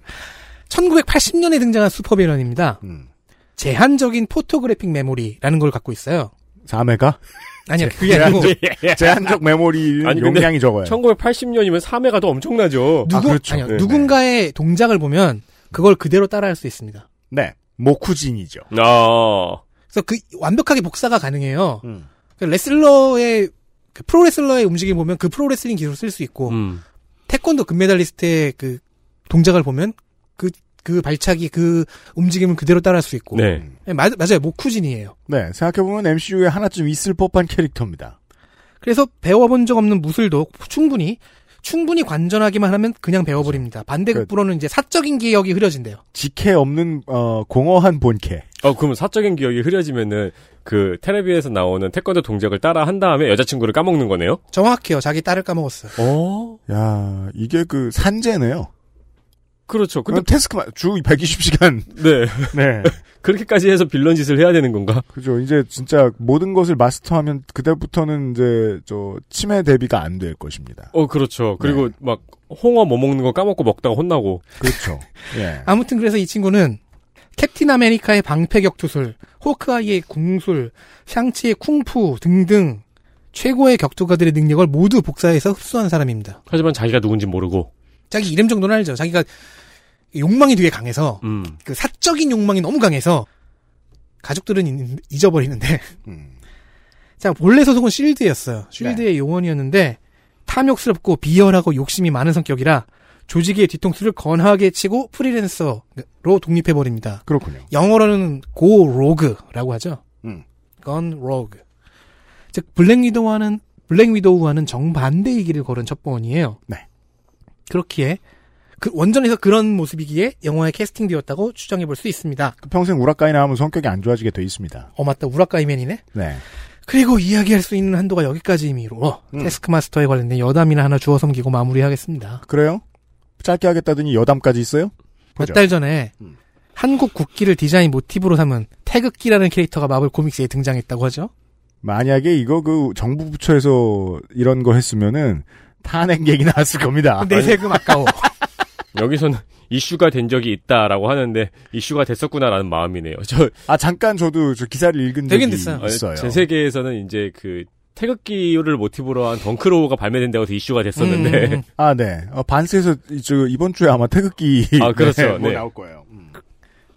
1980년에 등장한 슈퍼빌런입니다. 음. 제한적인 포토그래픽 메모리라는 걸 갖고 있어요. 4메가? 아니요, 그게 아니고. 제한적 메모리 아니, 용량이 적어요. 1980년이면 3회가 더 엄청나죠. 누구, 그렇죠. 아니요, 네, 누군가의 동작을 보면 그걸 그대로 따라할 수 있습니다. 네. 모쿠진이죠. 아, 그래서 그 완벽하게 복사가 가능해요. 음. 그 레슬러의 그 프로레슬러의 움직임 보면 그 프로레슬링 기술을 쓸 수 있고 음. 태권도 금메달리스트의 그 동작을 보면 그, 그 발차기 그 움직임을 그대로 따라할 수 있고. 네. 네, 맞, 맞아요. 모쿠진이에요. 네, 생각해보면 MCU에 하나쯤 있을 법한 캐릭터입니다. 그래서 배워본 적 없는 무술도 충분히 충분히 관전하기만 하면 그냥 배워버립니다. 반대급부로는 이제 사적인 기억이 흐려진대요. 직해 없는 어, 공허한 본캐. 어, 그럼 사적인 기억이 흐려지면은 그 텔레비에서 나오는 태권도 동작을 따라 한 다음에 여자친구를 까먹는 거네요? 정확해요. 자기 딸을 까먹었어요. 어? 야 이게 그 산재네요. 그렇죠. 근데 task만 주 120시간. 네. 네. 그렇게까지 해서 빌런 짓을 해야 되는 건가? 그죠. 이제 진짜 모든 것을 마스터하면 그때부터는 이제 저 치매 대비가 안 될 것입니다. 어, 그렇죠. 그리고 막 홍어 뭐 먹는 거 까먹고 먹다가 혼나고. 그렇죠. 예. 아무튼 그래서 이 친구는 캡틴 아메리카의 방패 격투술, 호크아이의 궁술, 샹치의 쿵푸 등등 최고의 격투가들의 능력을 모두 복사해서 흡수한 사람입니다. 하지만 자기가 누군지 모르고. 자기 이름 정도는 알죠. 자기가 욕망이 되게 강해서 음. 그 사적인 욕망이 너무 강해서 가족들은 잊- 잊어버리는데 음. 자 본래 소속은 실드였어요. 실드의 요원이었는데 탐욕스럽고 비열하고 욕심이 많은 성격이라 조직의 뒤통수를 건하게 치고 프리랜서로 독립해 버립니다. 그렇군요. 영어로는 go rogue라고 하죠. 음. 건 rogue. 즉 블랙 위도우와는 블랙 위도우와는 정반대의 길을 걸은 첩보원이에요. 네. 그렇기에 그 원전에서 그런 모습이기에 영화에 캐스팅되었다고 추정해 볼 수 있습니다. 평생 우라카이 나오면 성격이 안 좋아지게 돼 있습니다. 어 맞다 우라카이맨이네. 네. 그리고 이야기할 수 있는 한도가 여기까지이므로 음. 테스크마스터에 관련된 여담이나 하나 주워 섬기고 마무리하겠습니다. 그래요? 짧게 하겠다더니 여담까지 있어요? 몇. 달 전에 음. 한국 국기를 디자인 모티브로 삼은 태극기라는 캐릭터가 마블 코믹스에 등장했다고 하죠. 만약에 이거 그 정부 부처에서 이런 거 했으면은 탄핵 얘기 나왔을 겁니다. 내 세금 아까워. 여기서는 이슈가 된 적이 있다라고 하는데 이슈가 됐었구나라는 마음이네요. 저 아 잠깐 저도 저 기사를 읽은 적이 됐어요. 있어요. 제 세계에서는 이제 그 태극기를 모티브로 한 덩크로우가 발매된다고 해서 이슈가 됐었는데 음, 음. 아 네. 어, 반스에서 이- 저 이번 주에 아마 태극기 아, 그렇죠. 뭐 네. 나올 거예요. 음.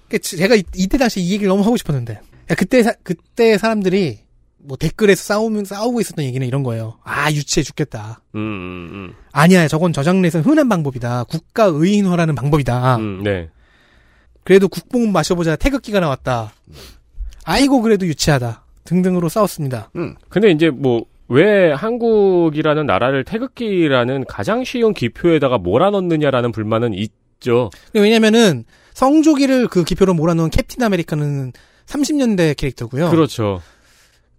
그 제가 이- 이때 당시 이 얘기를 너무 하고 싶었는데 야, 그때 사- 그때 사람들이 뭐 댓글에서 싸우면 싸우고 있었던 얘기는 이런 거예요. 아 유치해 죽겠다. 음, 음, 음. 아니야 저건 저장내에서 흔한 방법이다. 국가 의인화라는 방법이다. 음, 네. 그래도 국뽕 마셔보자 태극기가 나왔다. 아이고 그래도 유치하다. 등등으로 싸웠습니다. 근데 이제 뭐 왜 한국이라는 나라를 태극기라는 가장 쉬운 기표에다가 몰아넣느냐라는 불만은 있죠. 왜냐면은 성조기를 그 기표로 몰아넣은 캡틴 아메리카는 30년대 캐릭터고요. 그렇죠.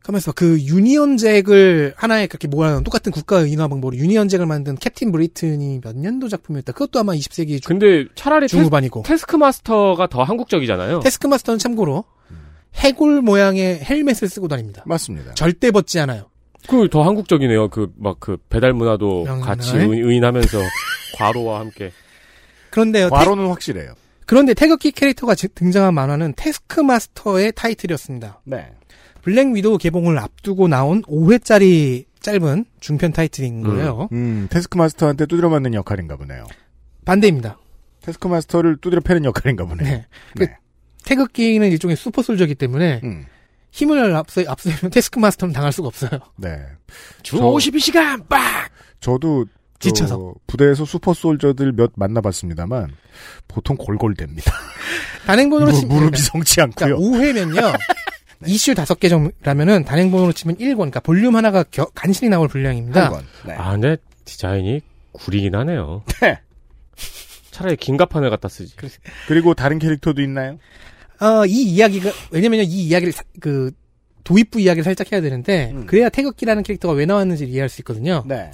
가면서 그 유니언 잭을 하나에 그렇게 몰아넣은 똑같은 국가 의인화 방법으로 유니언 잭을 만든 캡틴 브리튼이 몇 년도 작품이었다. 그것도 아마 20세기 중, 근데 차라리 테스, 중후반이고. 태스크마스터가 더 한국적이잖아요. 태스크마스터는 참고로 해골 모양의 헬멧을 쓰고 다닙니다. 맞습니다. 절대 벗지 않아요. 그 더 한국적이네요. 그 막 그 배달 문화도 명날? 같이 의- 의인하면서 과로와 함께. 그런데요. 테- 과로는 확실해요. 그런데 태극기 캐릭터가 지- 등장한 만화는 테스크 마스터의 타이틀이었습니다. 네. 블랙 위도우 개봉을 앞두고 나온 5회짜리 짧은 중편 타이틀인 거예요. 음, 테스크마스터한테 두드려 맞는 역할인가 보네요. 반대입니다. 테스크마스터를 두드려 패는 역할인가 보네요. 네. 그 태극기는 일종의 슈퍼솔저이기 때문에 음. 힘을 앞서 앞서면 테스크마스터는 당할 수가 없어요. 네. 주 저- 52시간 빡! 저도 저 지쳐서. 부대에서 슈퍼 솔저들 몇 만나봤습니다만 보통 골골됩니다. 단행본으로 무, 무릎이 성치 않고요. 5회면요. 이슈 5개 정도라면은 단행본으로 치면 1권, 그러니까 볼륨 하나가 겨- 간신히 나올 분량입니다. 한 권. 네. 아, 근데 디자인이 구리긴 하네요. 네. 차라리 긴가판을 갖다 쓰지. 그리고 다른 캐릭터도 있나요? 어, 이 이야기가 왜냐면요. 이 이야기를 사- 그 도입부 이야기를 살짝 해야 되는데 음. 그래야 태극기라는 캐릭터가 왜 나왔는지를 이해할 수 있거든요. 네.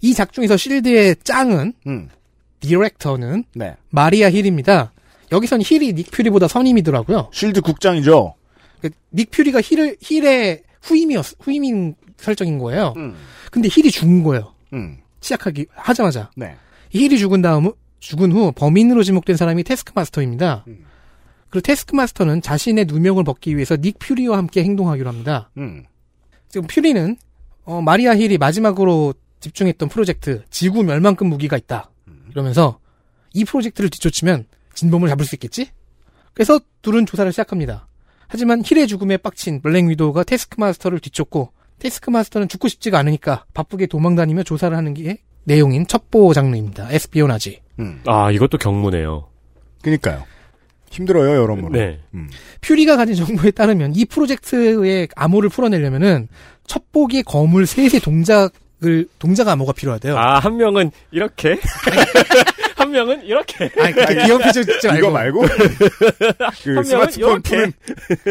이 작중에서 실드의 짱은 음. 디렉터는 네. 마리아 힐입니다. 여기선 힐이 닉 퓨리보다 선임이더라고요. 실드 국장이죠. 그, 닉 퓨리가 힐을 힐의 후임이었 후임인 설정인 거예요. 음. 근데 힐이 죽은 거예요. 음. 시작하기 하자마자 네. 힐이 죽은 다음 죽은 후 범인으로 지목된 사람이 태스크마스터입니다. 음. 그리고 태스크마스터는 자신의 누명을 벗기 위해서 닉 퓨리와 함께 행동하기로 합니다. 음. 지금 퓨리는 어, 마리아 힐이 마지막으로 집중했던 프로젝트 지구 멸망급 무기가 있다. 이러면서 이 프로젝트를 뒤쫓으면 진범을 잡을 수 있겠지? 그래서 둘은 조사를 시작합니다. 하지만 힐의 죽음에 빡친 블랙 위도우가 태스크마스터를 뒤쫓고 테스크 마스터는 죽고 싶지가 않으니까 바쁘게 도망다니며 조사를 하는 게 내용인 첩보 장르입니다. 에스피오나지. 음. 아, 이것도 경무네요. 그니까요. 힘들어요, 여러모로. 네. 음. 퓨리가 가진 정보에 따르면 이 프로젝트의 암호를 풀어내려면은 첩보기의 거물 셋의 동작 을 동작 암호가 필요하대요. 아, 한 명은 이렇게. 한 명은 이렇게. 그렇게 귀여운 표정 짓지 말고. 이거 말고 그 스마트폰 이렇게. 푸는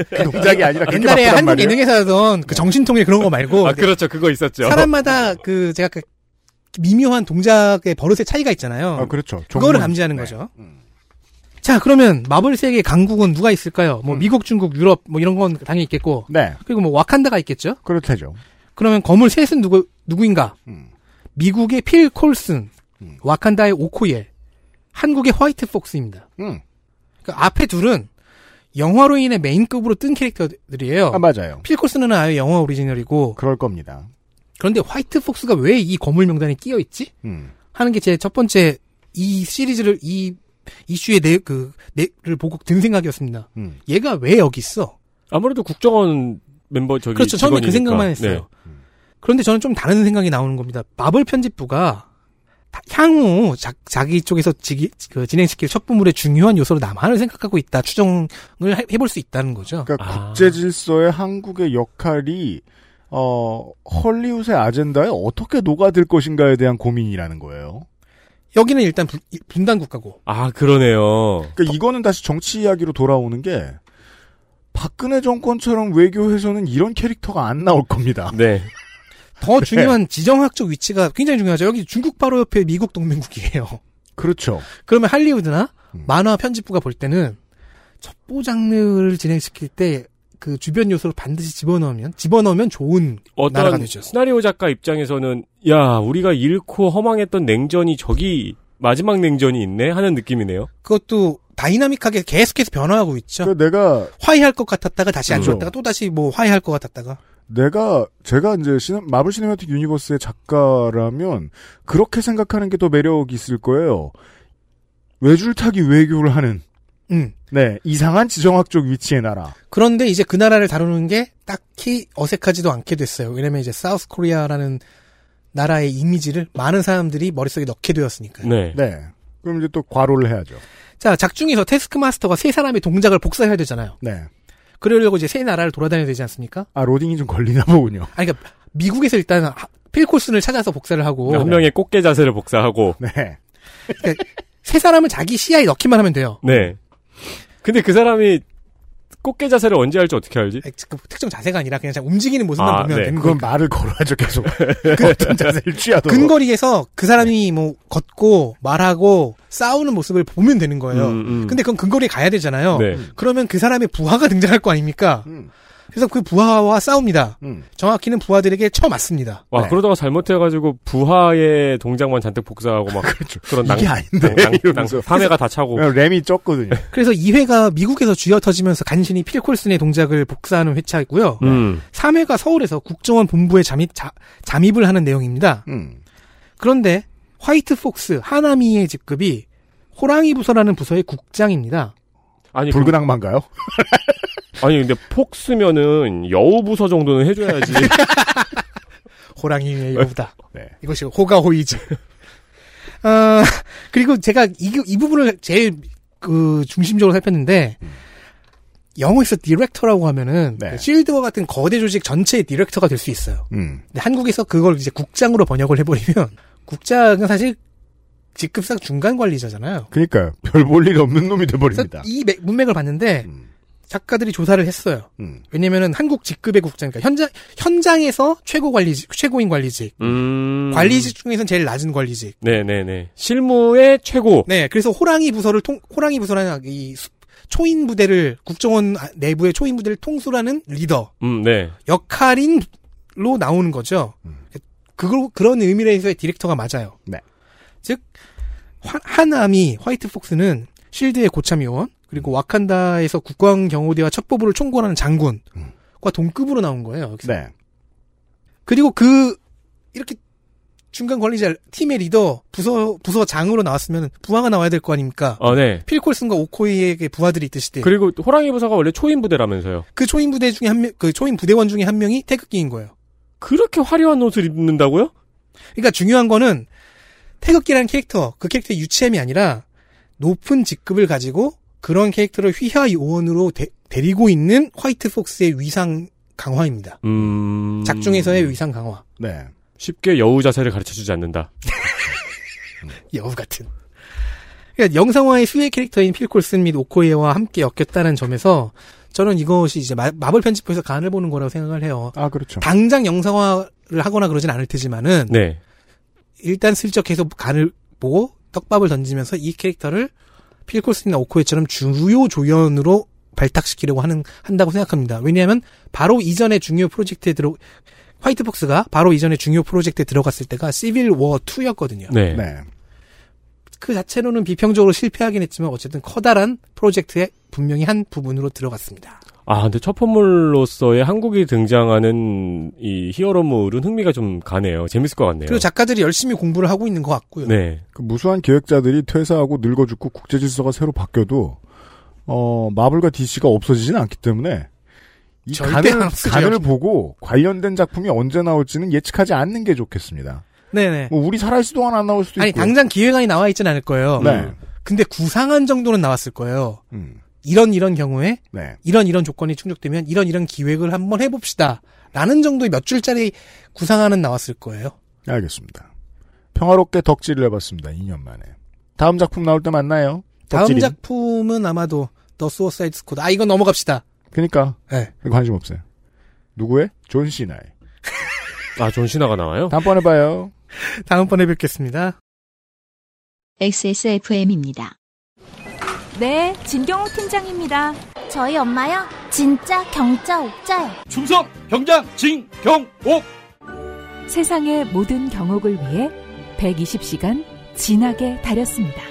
그 동작이 아니라 옛날에 한국 말이에요. 예능에서 하던 그 정신통일 그런 거 말고 아, 그렇죠. 그거 있었죠. 사람마다 그 제가 그 미묘한 동작의 버릇의 차이가 있잖아요. 아, 그렇죠. 그거를. 감지하는 네. 거죠. 자, 그러면 마블 세계 강국은 누가 있을까요? 뭐 미국, 중국, 유럽 뭐 이런 건 당연히 있겠고. 네. 그리고 뭐 와칸다가 있겠죠. 그렇대죠. 그러면 거물 셋은 누구 누구인가? 음. 미국의 필 콜슨, 와칸다의 오코예, 한국의 화이트 폭스입니다. 음. 그 앞에 둘은 영화로 인해 메인급으로 뜬 캐릭터들이에요. 아, 맞아요. 필 콜슨은 아예 영화 오리지널이고 그럴 겁니다. 그런데 화이트 폭스가 왜 이 거물 명단에 끼어 있지? 음. 하는 게 제 첫 번째 이 시리즈를 이 이슈의 내 그 내를 보고 든 생각이었습니다. 음. 얘가 왜 여기 있어? 아무래도 국정원 멤버 저기 그렇죠. 처음에 그 직원이니까. 생각만 했어요. 네. 그런데 저는 좀 다른 생각이 나오는 겁니다. 마블 편집부가 다- 향후 자, 기 쪽에서 지기, 그 진행시킬 첩보물의 중요한 요소로 남한을 생각하고 있다 추정을 해- 해볼 수 있다는 거죠. 그러니까 아. 국제 질서의 한국의 역할이 어 헐리우드의 아젠다에 어떻게 녹아들 것인가에 대한 고민이라는 거예요. 여기는 일단 분- 분단 국가고 아, 그러네요. 그러니까 이거는 다시 정치 이야기로 돌아오는 게 박근혜 정권처럼 외교에서는 이런 캐릭터가 안 나올 겁니다. 네. 더 중요한 지정학적 위치가 굉장히 중요하죠. 여기 중국 바로 옆에 미국 동맹국이에요. 그렇죠. 그러면 할리우드나 음. 만화 편집부가 볼 때는 첩보 장르를 진행시킬 때 그 주변 요소를 반드시 집어넣으면 집어넣으면 좋은 나라가 되죠. 시나리오 작가 입장에서는 야, 우리가 잃고 허망했던 냉전이 저기 마지막 냉전이 있네 하는 느낌이네요. 그것도 다이나믹하게 계속해서 변화하고 있죠. 그 내가 화해할 것 같았다가 다시 안 그렇죠. 좋았다가 또 다시 뭐 화해할 것 같았다가 내가 제가 이제 시네- 마블 시네마틱 유니버스의 작가라면 그렇게 생각하는 게 더 매력 있을 거예요. 외줄타기 외교를 하는 음. 네 이상한 지정학적 위치의 나라. 그런데 이제 그 나라를 다루는 게 딱히 어색하지도 않게 됐어요. 왜냐면 이제 South Korea라는 나라의 이미지를 많은 사람들이 머릿속에 넣게 되었으니까요. 네. 네. 그럼 이제 또 과로를 해야죠. 자, 작중에서 태스크마스터가 세 사람의 동작을 복사해야 되잖아요. 네. 그러려고 이제 세 나라를 돌아다녀야 되지 않습니까? 아 로딩이 좀 걸리나 보군요. 아니, 그러니까 미국에서 일단 하- 필 콜슨을 찾아서 복사를 하고 한 명의 꽃게 자세를 복사하고. 네. 그러니까 세 사람은 자기 시야에 넣기만 하면 돼요. 네. 근데 그 사람이 꽃게 자세를 언제 할지 어떻게 알지? 아니, 그 특정 자세가 아니라 그냥 자- 움직이는 모습만 아, 보면 네. 되는 그건 거니까. 말을 걸어야죠 계속. 그 어떤 자세를 취하도. 근거리에서 그 사람이 뭐 걷고 말하고 싸우는 모습을 보면 되는 거예요. 음, 음. 근데 그건 근거리에 가야 되잖아요. 네. 그러면 그 사람의 부하가 등장할 거 아닙니까? 음. 그래서 그 부하와 싸웁니다. 음. 정확히는 부하들에게 쳐맞습니다. 와, 네. 그러다가 잘못해가지고 부하의 동작만 잔뜩 복사하고 막. 그렇죠. 그런 낭, 이게 아닌데, 낭, 낭, 이러면서. 낭, 3회가 다 차고. 램이 적거든요. 그래서 2회가 미국에서 쥐어 터지면서 간신히 필 콜슨의 동작을 복사하는 회차이고요. 음. 3회가 서울에서 국정원 본부에 잠입, 자- 잠입을 하는 내용입니다. 음. 그런데 화이트 폭스 하나미의 직급이 호랑이 부서라는 부서의 국장입니다. 아니, 그, 붉은 악마인가요? 아니, 근데 폭스면은 여우 부서 정도는 해줘야지. 호랑이의 여우다. 네. 이것이 호가호위죠. 어, 그리고 제가 이, 이 부분을 제일 그 중심적으로 살폈는데 영어에서 디렉터라고 하면은 네. 그 실드와 같은 거대 조직 전체의 디렉터가 될 수 있어요. 음. 근데 한국에서 그걸 이제 국장으로 번역을 해버리면 국장은 사실 직급상 중간 관리자잖아요. 그러니까요. 별볼 일 없는 놈이 돼버립니다. 이 맥- 문맥을 봤는데 음. 작가들이 조사를 했어요. 음. 왜냐면은 한국 직급의 국장, 그러니까 현장 현장에서 최고 관리직, 최고인 관리직, 음. 관리직 중에서는 제일 낮은 관리직. 네네네. 실무의 최고. 네, 그래서 호랑이 부서를 통 호랑이 부서라는 이 수- 초인 부대를 국정원 아- 내부의 초인 부대를 통수라는 리더 음, 네. 역할인로 나오는 거죠. 그걸 그런 의미에서의 디렉터가 맞아요. 네. 즉 화- 하남이 화이트 폭스는 실드의 고참 요원 그리고 와칸다에서 국방 경호대와 첩보부를 총괄하는 장군과 동급으로 나온 거예요. 여기서. 네. 그리고 그 이렇게 중간 관리자 팀의 리더 부서 부서장으로 나왔으면 부하가 나와야 될 거 아닙니까? 어, 네. 필콜슨과 오코이에게 부하들이 있듯이 그 그리고 호랑이 부사가 원래 초인 부대라면서요. 초인 부대 중에 한 명, 그 초인 부대원 중에 한 명이 태극기인 거예요. 그렇게 화려한 옷을 입는다고요? 그러니까 중요한 거는 태극기라는 캐릭터, 그 캐릭터의 유치함이 아니라 높은 직급을 가지고 그런 캐릭터를 휘하 요원으로 데, 데리고 있는 화이트 폭스의 위상 강화입니다. 음. 작중에서의 위상 강화. 네. 쉽게 여우 자세를 가르쳐 주지 않는다. 여우 같은. 그러니까 영상화의 수혜 캐릭터인 필콜슨 및 오코에와 함께 엮였다는 점에서 저는 이것이 이제 마, 마블 편집부에서 간을 보는 거라고 생각을 해요. 아, 그렇죠. 당장 영상화를 하거나 그러진 않을 테지만은 네. 일단 슬쩍 계속 간을 보고 떡밥을 던지면서 이 캐릭터를 필콜슨이나 오코에처럼 주요 조연으로 발탁시키려고 하는 한다고 생각합니다. 왜냐하면 바로 이전에 중요 프로젝트에 들어 화이트복스가 바로 이전에 중요 프로젝트에 들어갔을 때가 시빌 워 2였거든요. 네. 그 자체로는 비평적으로 실패하긴 했지만 어쨌든 커다란 프로젝트의 분명히 한 부분으로 들어갔습니다. 아, 근데 첫판물로서의 한국이 등장하는 이 히어로물은 흥미가 좀 가네요. 재밌을 것 같네요. 그리고 작가들이 열심히 공부를 하고 있는 것 같고요. 네. 그 무수한 기획자들이 퇴사하고 늙어 죽고 국제 질서가 새로 바뀌어도 어 마블과 DC가 없어지진 않기 때문에 이 간을. 간을 보고 관련된 작품이 언제 나올지는 예측하지 않는 게 좋겠습니다. 네네. 뭐 우리 살아있을 동안 안 나올 수도 아니 있고. 당장 기획안이 나와 있진 않을 거예요. 네. 근데 구상안 정도는 나왔을 거예요. 음. 이런 이런 경우에 네. 이런 이런 조건이 충족되면 이런 이런 기획을 한번 해봅시다. 라는 정도의 몇 줄짜리 구상안은 나왔을 거예요. 알겠습니다. 평화롭게 덕질을 해봤습니다. 2년 만에. 다음 작품 나올 때 만나요. 다음 덕질인. 작품은 아마도 더 수어사이드 스쿼드. 아 이건 넘어갑시다. 그니까. 네. 관심 없어요. 누구의? 존 시나의. 아, 존 시나가 나와요? 다음번에 봐요. 다음번에 뵙겠습니다. XSFM입니다. 네, 진경호 팀장입니다. 저희 엄마요? 진짜 경자 옥자요. 충성 경장 진경옥 세상의 모든 경옥을 위해 120시간 진하게 다렸습니다.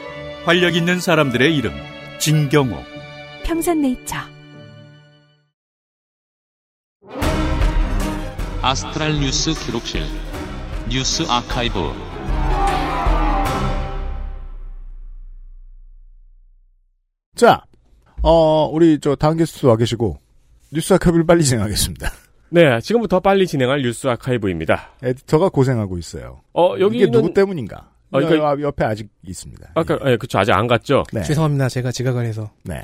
활력 있는 사람들의 이름 진경옥 평산네이처. 아스트랄 뉴스 기록실 뉴스 아카이브 자, 어, 우리 저 다음 게스트 와 계시고 뉴스 아카이브를 빨리 진행하겠습니다. 네, 지금부터 빨리 진행할 뉴스 아카이브입니다. 에디터가 고생하고 있어요. 어, 여기는 이게 누구 때문인가? 어, 여- 그러니까- 여- 옆에 아직 있습니다. 아까 예, 그쵸 아직 안 갔죠. 네. 죄송합니다. 제가 지각을 해서. 네.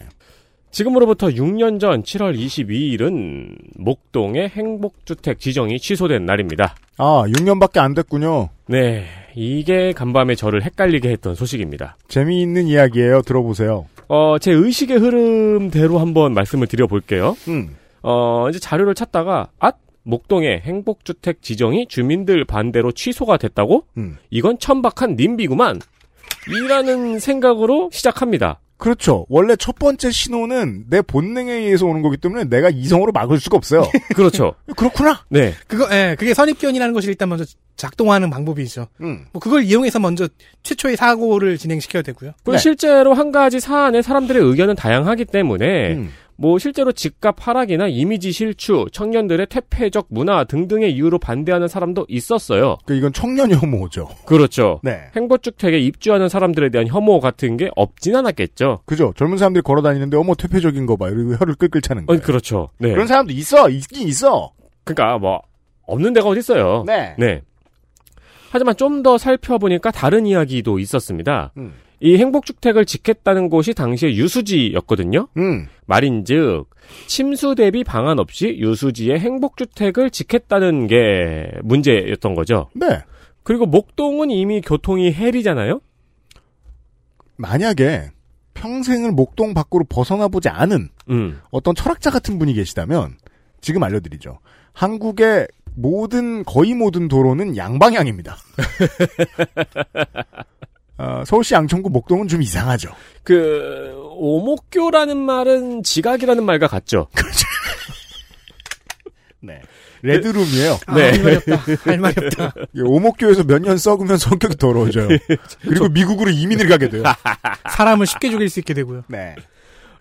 지금으로부터 6년 전 7월 22일은 목동의 행복주택 지정이 취소된 날입니다. 아, 6년밖에 안 됐군요. 네, 이게 간밤에 저를 헷갈리게 했던 소식입니다. 재미있는 이야기예요. 들어보세요. 어, 제 의식의 흐름대로 한번 말씀을 드려볼게요. 음. 어, 이제 자료를 찾다가, 앗! 목동의 행복주택 지정이 주민들 반대로 취소가 됐다고? 음. 이건 천박한 님비구만! 이라는 생각으로 시작합니다. 그렇죠. 원래 첫 번째 신호는 내 본능에 의해서 오는 거기 때문에 내가 이성으로 막을 수가 없어요. 그렇죠. 그렇구나. 네. 그거, 예, 그게 선입견이라는 것이 일단 먼저 작동하는 방법이죠. 음. 뭐 그걸 이용해서 먼저 최초의 사고를 진행시켜야 되고요. 그리고 실제로 한 가지 사안에 사람들의 의견은 다양하기 때문에 음. 뭐 실제로 집값 하락이나 이미지 실추, 청년들의 퇴폐적 문화 등등의 이유로 반대하는 사람도 있었어요. 그 이건 청년 혐오죠. 그렇죠. 네. 행복주택에 입주하는 사람들에 대한 혐오 같은 게 없진 않았겠죠. 그죠. 젊은 사람들이 걸어 다니는데 어머 퇴폐적인 거 봐. 이러고 혀를 끌끌 차는 어, 거예요. 그렇죠. 네. 그런 사람도 있어. 있긴 있어. 그러니까 뭐 없는 데가 어디 있어요. 네. 네. 하지만 좀 더 살펴보니까 다른 이야기도 있었습니다. 음. 이 행복주택을 짓겠다는 곳이 당시에 유수지였거든요. 음. 말인즉 침수 대비 방안 없이 유수지에 행복주택을 짓겠다는 게 문제였던 거죠. 네. 그리고 목동은 이미 교통이 헬이잖아요. 만약에 평생을 목동 밖으로 벗어나 보지 않은 음. 어떤 철학자 같은 분이 계시다면 지금 알려드리죠. 한국의 모든 거의 모든 도로는 양방향입니다. 어, 서울시 양천구 목동은 좀 이상하죠. 그 오목교라는 말은 지각이라는 말과 같죠. 네. 레드룸이에요. 아, 할 말이 없다. 할 말이 없다. 오목교에서 몇 년 썩으면 성격이 더러워져요. 그리고 미국으로 이민을 가게 돼요. 사람을 쉽게 죽일 수 있게 되고요. 네.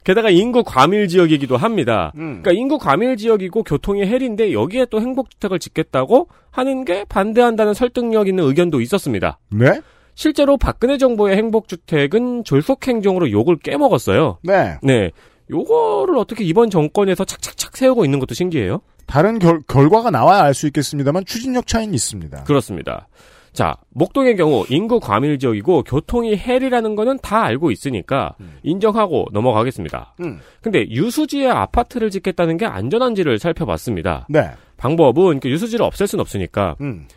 게다가 인구 과밀 지역이기도 합니다. 음. 그러니까 인구 과밀 지역이고 교통이 헬인데 여기에 또 행복주택을 짓겠다고 하는 게 반대한다는 설득력 있는 의견도 있었습니다. 네? 실제로 박근혜 정부의 행복주택은 졸속행정으로 욕을 깨먹었어요. 네. 네. 요거를 어떻게 이번 정권에서 착착착 세우고 있는 것도 신기해요. 다른 결, 결과가 나와야 알 수 있겠습니다만 추진력 차이는 있습니다. 그렇습니다. 자, 목동의 경우 인구 과밀 지역이고 교통이 헬이라는 거는 다 알고 있으니까 인정하고 넘어가겠습니다. 음. 근데 유수지에 아파트를 짓겠다는 게 안전한지를 살펴봤습니다. 네. 방법은 그 유수지를 없앨 순 없으니까 음.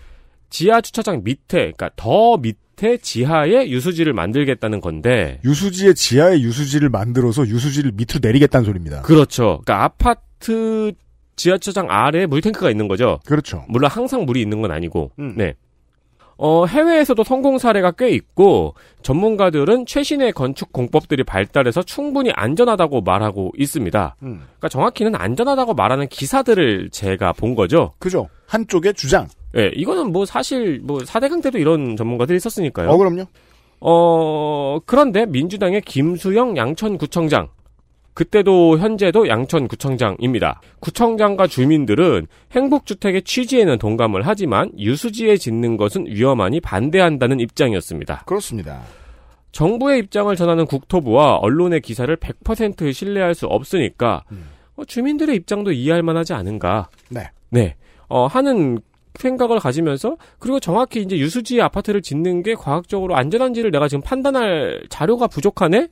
지하 주차장 밑에, 그러니까 더 밑 에 지하에 유수지를 만들겠다는 건데 유수지의 지하에 유수지를 만들어서 유수지를 밑으로 내리겠다는 소리입니다. 그렇죠. 그러니까 아파트 지하철장 아래에 물탱크가 있는 거죠. 그렇죠. 물론 항상 물이 있는 건 아니고. 음. 네. 어, 해외에서도 성공 사례가 꽤 있고 전문가들은 최신의 건축 공법들이 발달해서 충분히 안전하다고 말하고 있습니다. 음. 그러니까 정확히는 안전하다고 말하는 기사들을 제가 본 거죠. 그죠. 한쪽의 주장. 예, 이거는 뭐 사실 뭐 4대강 때도 이런 전문가들이 있었으니까요. 어, 그럼요. 어, 그런데 민주당의 김수영 양천구청장. 그때도 현재도 양천 구청장입니다. 구청장과 주민들은 행복주택의 취지에는 동감을 하지만 유수지에 짓는 것은 위험하니 반대한다는 입장이었습니다. 그렇습니다. 정부의 입장을 전하는 국토부와 언론의 기사를 100% 신뢰할 수 없으니까 어, 주민들의 입장도 이해할 만하지 않은가. 네. 네. 어, 하는 생각을 가지면서 그리고 정확히 이제 유수지 아파트를 짓는 게 과학적으로 안전한지를 내가 지금 판단할 자료가 부족하네?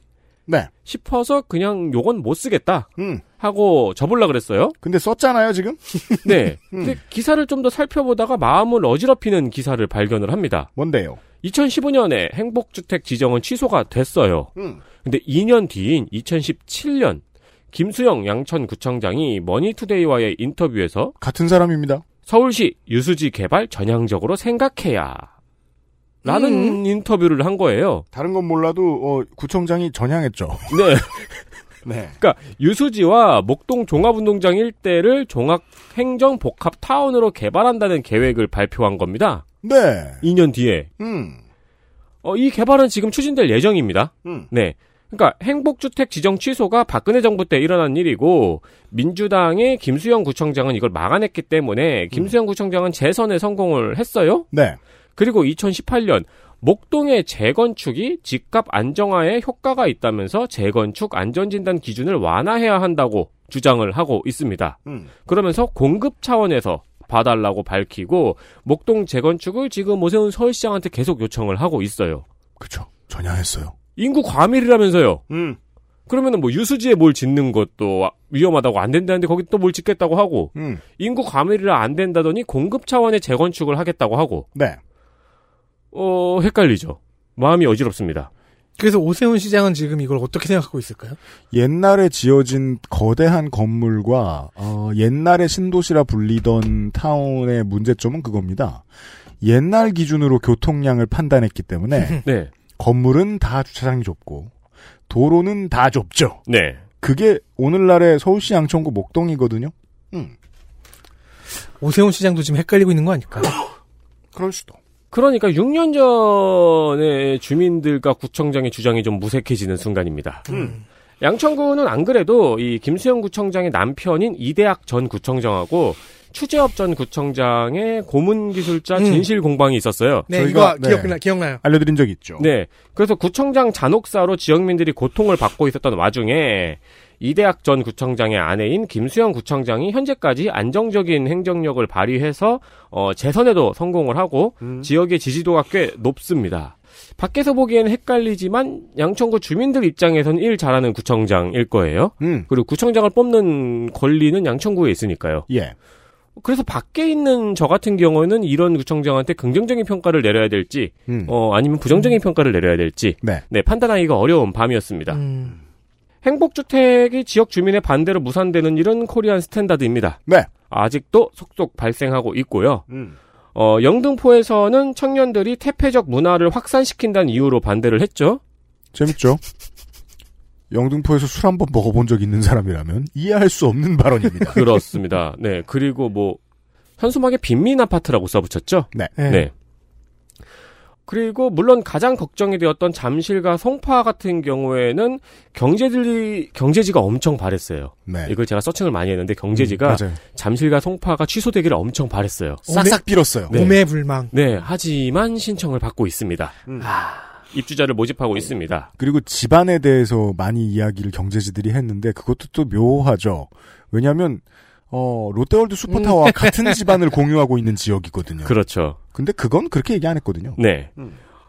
네. 싶어서 그냥 요건 못 쓰겠다. 음. 하고 접을라 그랬어요. 근데 썼잖아요, 지금? 네. 음. 근데 기사를 좀 더 살펴보다가 마음을 어지럽히는 기사를 발견을 합니다. 뭔데요? 2015년에 행복주택 지정은 취소가 됐어요. 음. 근데 2년 뒤인 2017년 김수영 양천구청장이 머니투데이와의 인터뷰에서 같은 사람입니다. 서울시 유수지 개발 전향적으로 생각해야 라는 인터뷰를 한 거예요. 다른 건 몰라도 어, 구청장이 전향했죠. 네. 네. 그러니까 유수지와 목동 종합운동장 일대를 종합행정복합타운으로 개발한다는 계획을 발표한 겁니다. 네. 2년 뒤에. 음. 어, 이 개발은 지금 추진될 예정입니다. 음. 네. 그러니까 행복주택 지정 취소가 박근혜 정부 때 일어난 일이고 민주당의 김수영 구청장은 이걸 막아냈기 때문에 김수영 구청장은 재선에 성공을 했어요. 네. 그리고 2018년 목동의 재건축이 집값 안정화에 효과가 있다면서 재건축 안전진단 기준을 완화해야 한다고 주장을 하고 있습니다. 음. 그러면서 공급 차원에서 봐달라고 밝히고 목동 재건축을 지금 오세훈 서울시장한테 계속 요청을 하고 있어요. 그쵸. 전향했어요. 인구 과밀이라면서요. 음. 그러면은 뭐 유수지에 뭘 짓는 것도 위험하다고 안 된다는데 거기 또 뭘 짓겠다고 하고 음. 인구 과밀이라 안 된다더니 공급 차원의 재건축을 하겠다고 하고 네. 어 헷갈리죠. 마음이 어지럽습니다. 그래서 오세훈 시장은 지금 이걸 어떻게 생각하고 있을까요? 옛날에 지어진 거대한 건물과 어, 옛날에 신도시라 불리던 타운의 문제점은 그겁니다. 옛날 기준으로 교통량을 판단했기 때문에 네. 건물은 다 주차장이 좁고 도로는 다 좁죠. 네. 그게 오늘날의 서울시 양천구 목동이거든요. 음. 오세훈 시장도 지금 헷갈리고 있는 거 아닐까? 그럴 수도. 그러니까 6년 전에 주민들과 구청장의 주장이 좀 무색해지는 순간입니다. 음. 양천구는 안 그래도 이 김수영 구청장의 남편인 이대학 전 구청장하고 추재업 전 구청장의 고문 기술자 음. 진실 공방이 있었어요. 네, 저희가, 이거 기억, 기억나요. 알려드린 적 있죠. 네. 그래서 구청장 잔혹사로 지역민들이 고통을 받고 있었던 와중에 이대학 전 구청장의 아내인 김수영 구청장이 현재까지 안정적인 행정력을 발휘해서 어, 재선에도 성공을 하고 지역의 지지도가 꽤 높습니다. 밖에서 보기에는 헷갈리지만 양천구 주민들 입장에서는 일 잘하는 구청장일 거예요. 음. 그리고 구청장을 뽑는 권리는 양천구에 있으니까요. 예. 그래서 밖에 있는 저 같은 경우는 이런 구청장한테 긍정적인 평가를 내려야 될지, 음. 어, 아니면 부정적인 평가를 내려야 될지, 네. 네, 판단하기가 어려운 밤이었습니다. 음. 행복주택이 지역 주민의 반대로 무산되는 일은 Korean standard입니다. 네. 아직도 속속 발생하고 있고요. 음. 어, 영등포에서는 청년들이 퇴폐적 문화를 확산시킨다는 이유로 반대를 했죠. 재밌죠? 영등포에서 술 한 번 먹어본 적 있는 사람이라면 이해할 수 없는 발언입니다. 그렇습니다. 네, 그리고 뭐 현수막에 빈민 아파트라고 써붙였죠. 네. 네. 그리고 물론 가장 걱정이 되었던 잠실과 송파 같은 경우에는 경제들이 경제지가 엄청 바랬어요. 네. 이걸 제가 서칭을 많이 했는데 경제지가 음. 잠실과 송파가 취소되기를 엄청 바랬어요. 싹싹 빌었어요. 네. 오매불망. 네, 하지만 신청을 받고 있습니다. 음. 입주자를 모집하고 있습니다. 그리고 집안에 대해서 많이 이야기를 경제지들이 했는데 그것도 또 묘하죠. 왜냐하면 어, 롯데월드 슈퍼타워와 같은 집안을 공유하고 있는 지역이거든요. 그렇죠. 근데 그건 그렇게 얘기 안 했거든요. 네.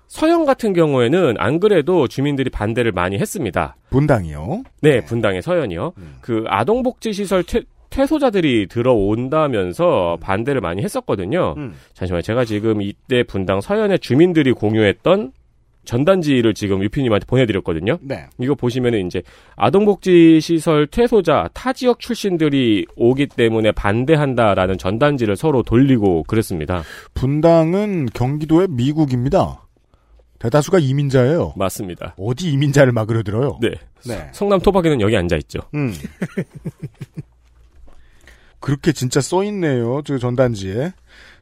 서영 같은 경우에는 안 그래도 주민들이 반대를 많이 했습니다. 분당이요. 네, 분당의 서현이요. 그 아동복지시설 퇴, 퇴소자들이 들어온다면서 반대를 많이 했었거든요. 잠시만요. 제가 지금 이때 분당 서현의 주민들이 공유했던 전단지를 지금 유피님한테 보내드렸거든요. 네. 이거 보시면은 이제 아동복지시설 퇴소자 타 지역 출신들이 오기 때문에 반대한다라는 전단지를 서로 돌리고 그랬습니다. 분당은 경기도의 미국입니다. 대다수가 이민자예요. 맞습니다. 어디 이민자를 막으려 들어요? 네. 네. 성남 토박이는 여기 앉아 있죠. 음. 그렇게 진짜 써있네요. 저 전단지에.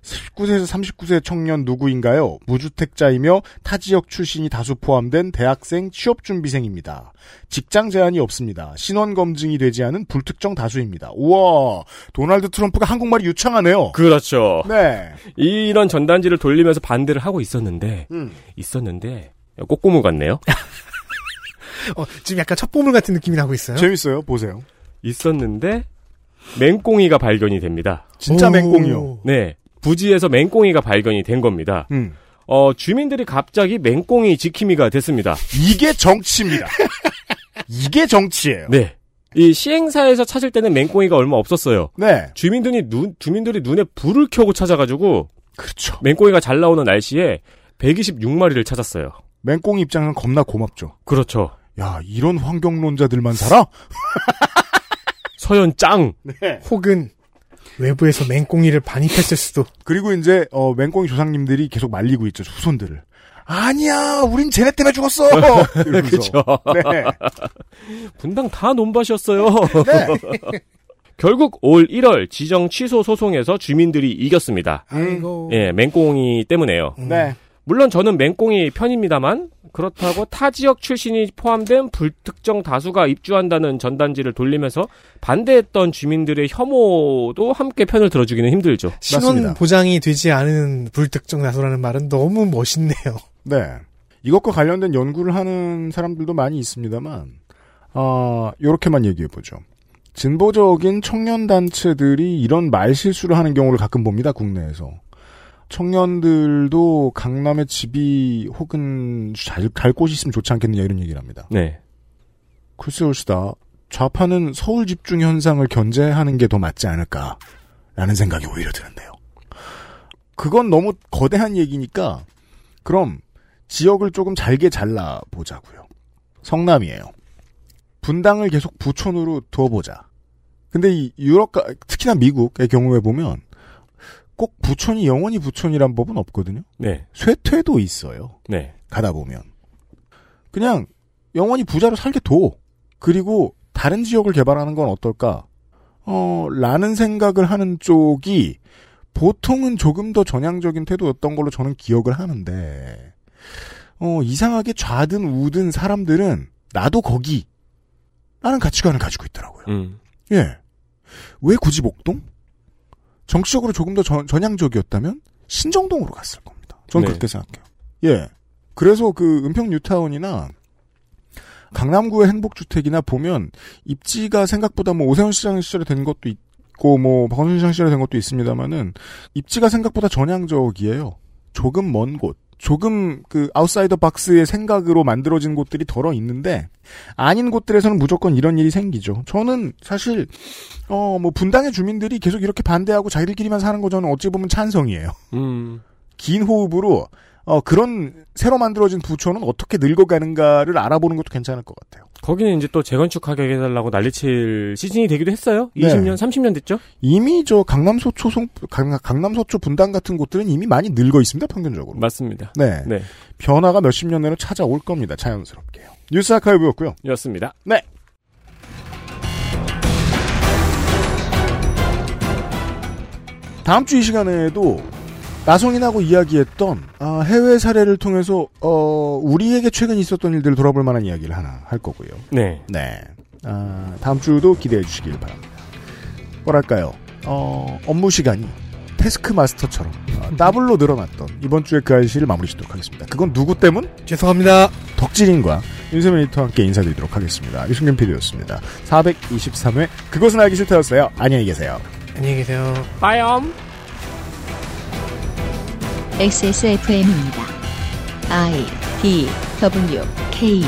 19세에서 39세 청년 누구인가요? 무주택자이며 타 지역 출신이 다수 포함된 대학생 취업준비생입니다. 직장 제한이 없습니다. 신원 검증이 되지 않은 불특정 다수입니다. 우와, 도널드 트럼프가 한국말이 유창하네요. 그렇죠. 네. 이런 전단지를 돌리면서 반대를 하고 있었는데 음. 있었는데 꼬꼬무 같네요. 어, 지금 약간 첩보물 같은 느낌이 나고 있어요. 재밌어요. 보세요. 있었는데 맹꽁이가 발견이 됩니다. 진짜 오. 맹꽁이요. 네. 부지에서 맹꽁이가 발견이 된 겁니다. 음. 어, 주민들이 갑자기 맹꽁이 지킴이가 됐습니다. 이게 정치입니다. 이게 정치예요. 네. 이 시행사에서 찾을 때는 맹꽁이가 얼마 없었어요. 네. 주민들이 눈, 주민들이 눈에 불을 켜고 찾아가지고 그렇죠. 맹꽁이가 잘 나오는 날씨에 126마리를 찾았어요. 맹꽁이 입장에서는 겁나 고맙죠. 그렇죠. 야, 이런 환경론자들만 살아? 서현 짱! 네. 혹은 외부에서 맹꽁이를 반입했을 수도. 그리고 이제 어, 맹꽁이 조상님들이 계속 말리고 있죠. 후손들을. 아니야, 우린 쟤네 때문에 죽었어. 그죠. 네. 분당 다 논밭이었어요. 네. 결국 올 1월 지정 취소 소송에서 주민들이 이겼습니다. 아이고. 예, 맹꽁이 때문에요. 네. 물론 저는 맹꽁이 편입니다만 그렇다고 타 지역 출신이 포함된 불특정 다수가 입주한다는 전단지를 돌리면서 반대했던 주민들의 혐오도 함께 편을 들어주기는 힘들죠. 신원 맞습니다. 보장이 되지 않은 불특정 다수라는 말은 너무 멋있네요. 네. 이것과 관련된 연구를 하는 사람들도 많이 있습니다만, 아, 요렇게만 얘기해 보죠. 진보적인 청년 단체들이 이런 말 실수를 하는 경우를 가끔 봅니다, 국내에서. 청년들도 강남에 집이 혹은 잘, 갈 곳이 있으면 좋지 않겠느냐 이런 얘기를 합니다. 네. 글쎄올시다. 좌파는 서울 집중 현상을 견제하는 게 더 맞지 않을까라는 생각이 오히려 드는데요. 그건 너무 거대한 얘기니까 그럼 지역을 조금 잘게 잘라 보자고요. 성남이에요. 분당을 계속 부촌으로 두어보자. 근데 이 유럽, 특히나 미국의 경우에 보면 꼭 부촌이 영원히 부촌이란 법은 없거든요. 네. 쇠퇴도 있어요. 네. 가다 보면. 그냥 영원히 부자로 살게 둬. 그리고 다른 지역을 개발하는 건 어떨까? 어, 라는 생각을 하는 쪽이 보통은 조금 더 전향적인 태도였던 걸로 저는 기억을 하는데, 어, 이상하게 좌든 우든 사람들은 나도 거기! 라는 가치관을 가지고 있더라고요. 음. 예. 왜 굳이 목동? 정치적으로 조금 더 전, 전향적이었다면 신정동으로 갔을 겁니다. 저는 네. 그렇게 생각해요. 예. 그래서 그 은평 뉴타운이나 강남구의 행복주택이나 보면 입지가 생각보다 뭐 오세훈 시장 시절에 된 것도 있고 뭐 박원순 시장 시절에 된 것도 있습니다만은 입지가 생각보다 전향적이에요. 조금 먼 곳. 조금 그 아웃사이더 박스의 생각으로 만들어진 곳들이 덜어 있는데 아닌 곳들에서는 무조건 이런 일이 생기죠. 저는 사실 어 뭐 분당의 주민들이 계속 이렇게 반대하고 자기들끼리만 사는 거 저는 어찌 보면 찬성이에요. 음. 긴 호흡으로 어 그런 새로 만들어진 부촌은 어떻게 늙어가는가를 알아보는 것도 괜찮을 것 같아요. 거기는 이제 또 재건축하게 해달라고 난리칠 시즌이 되기도 했어요. 네. 20년, 30년 됐죠? 이미 저 강남서초 송 강, 강남서초 분당 같은 곳들은 이미 많이 늙어 있습니다 평균적으로. 맞습니다. 네. 네. 변화가 몇십 년 내로 찾아올 겁니다. 자연스럽게요. 뉴스 아카이브였고요. 였습니다. 네. 다음 주 이 시간에도 나성인하고 이야기했던 아, 해외 사례를 통해서 어, 우리에게 최근 있었던 일들을 돌아볼 만한 이야기를 하나 할 거고요. 네. 네. 아, 다음 주도 기대해 주시길 바랍니다. 뭐랄까요? 어, 업무 시간이 태스크마스터처럼 어, 더블로 늘어났던 이번 주에 그알싫을 마무리 짓도록 하겠습니다. 그건 누구 때문? 죄송합니다. 덕질인과 윤세민 에디터와 함께 인사드리도록 하겠습니다. 유승균 PD였습니다. 423회 그것은 알기 싫다였어요. 안녕히 계세요. 안녕히 계세요. 빠염. XSFM입니다. I D W K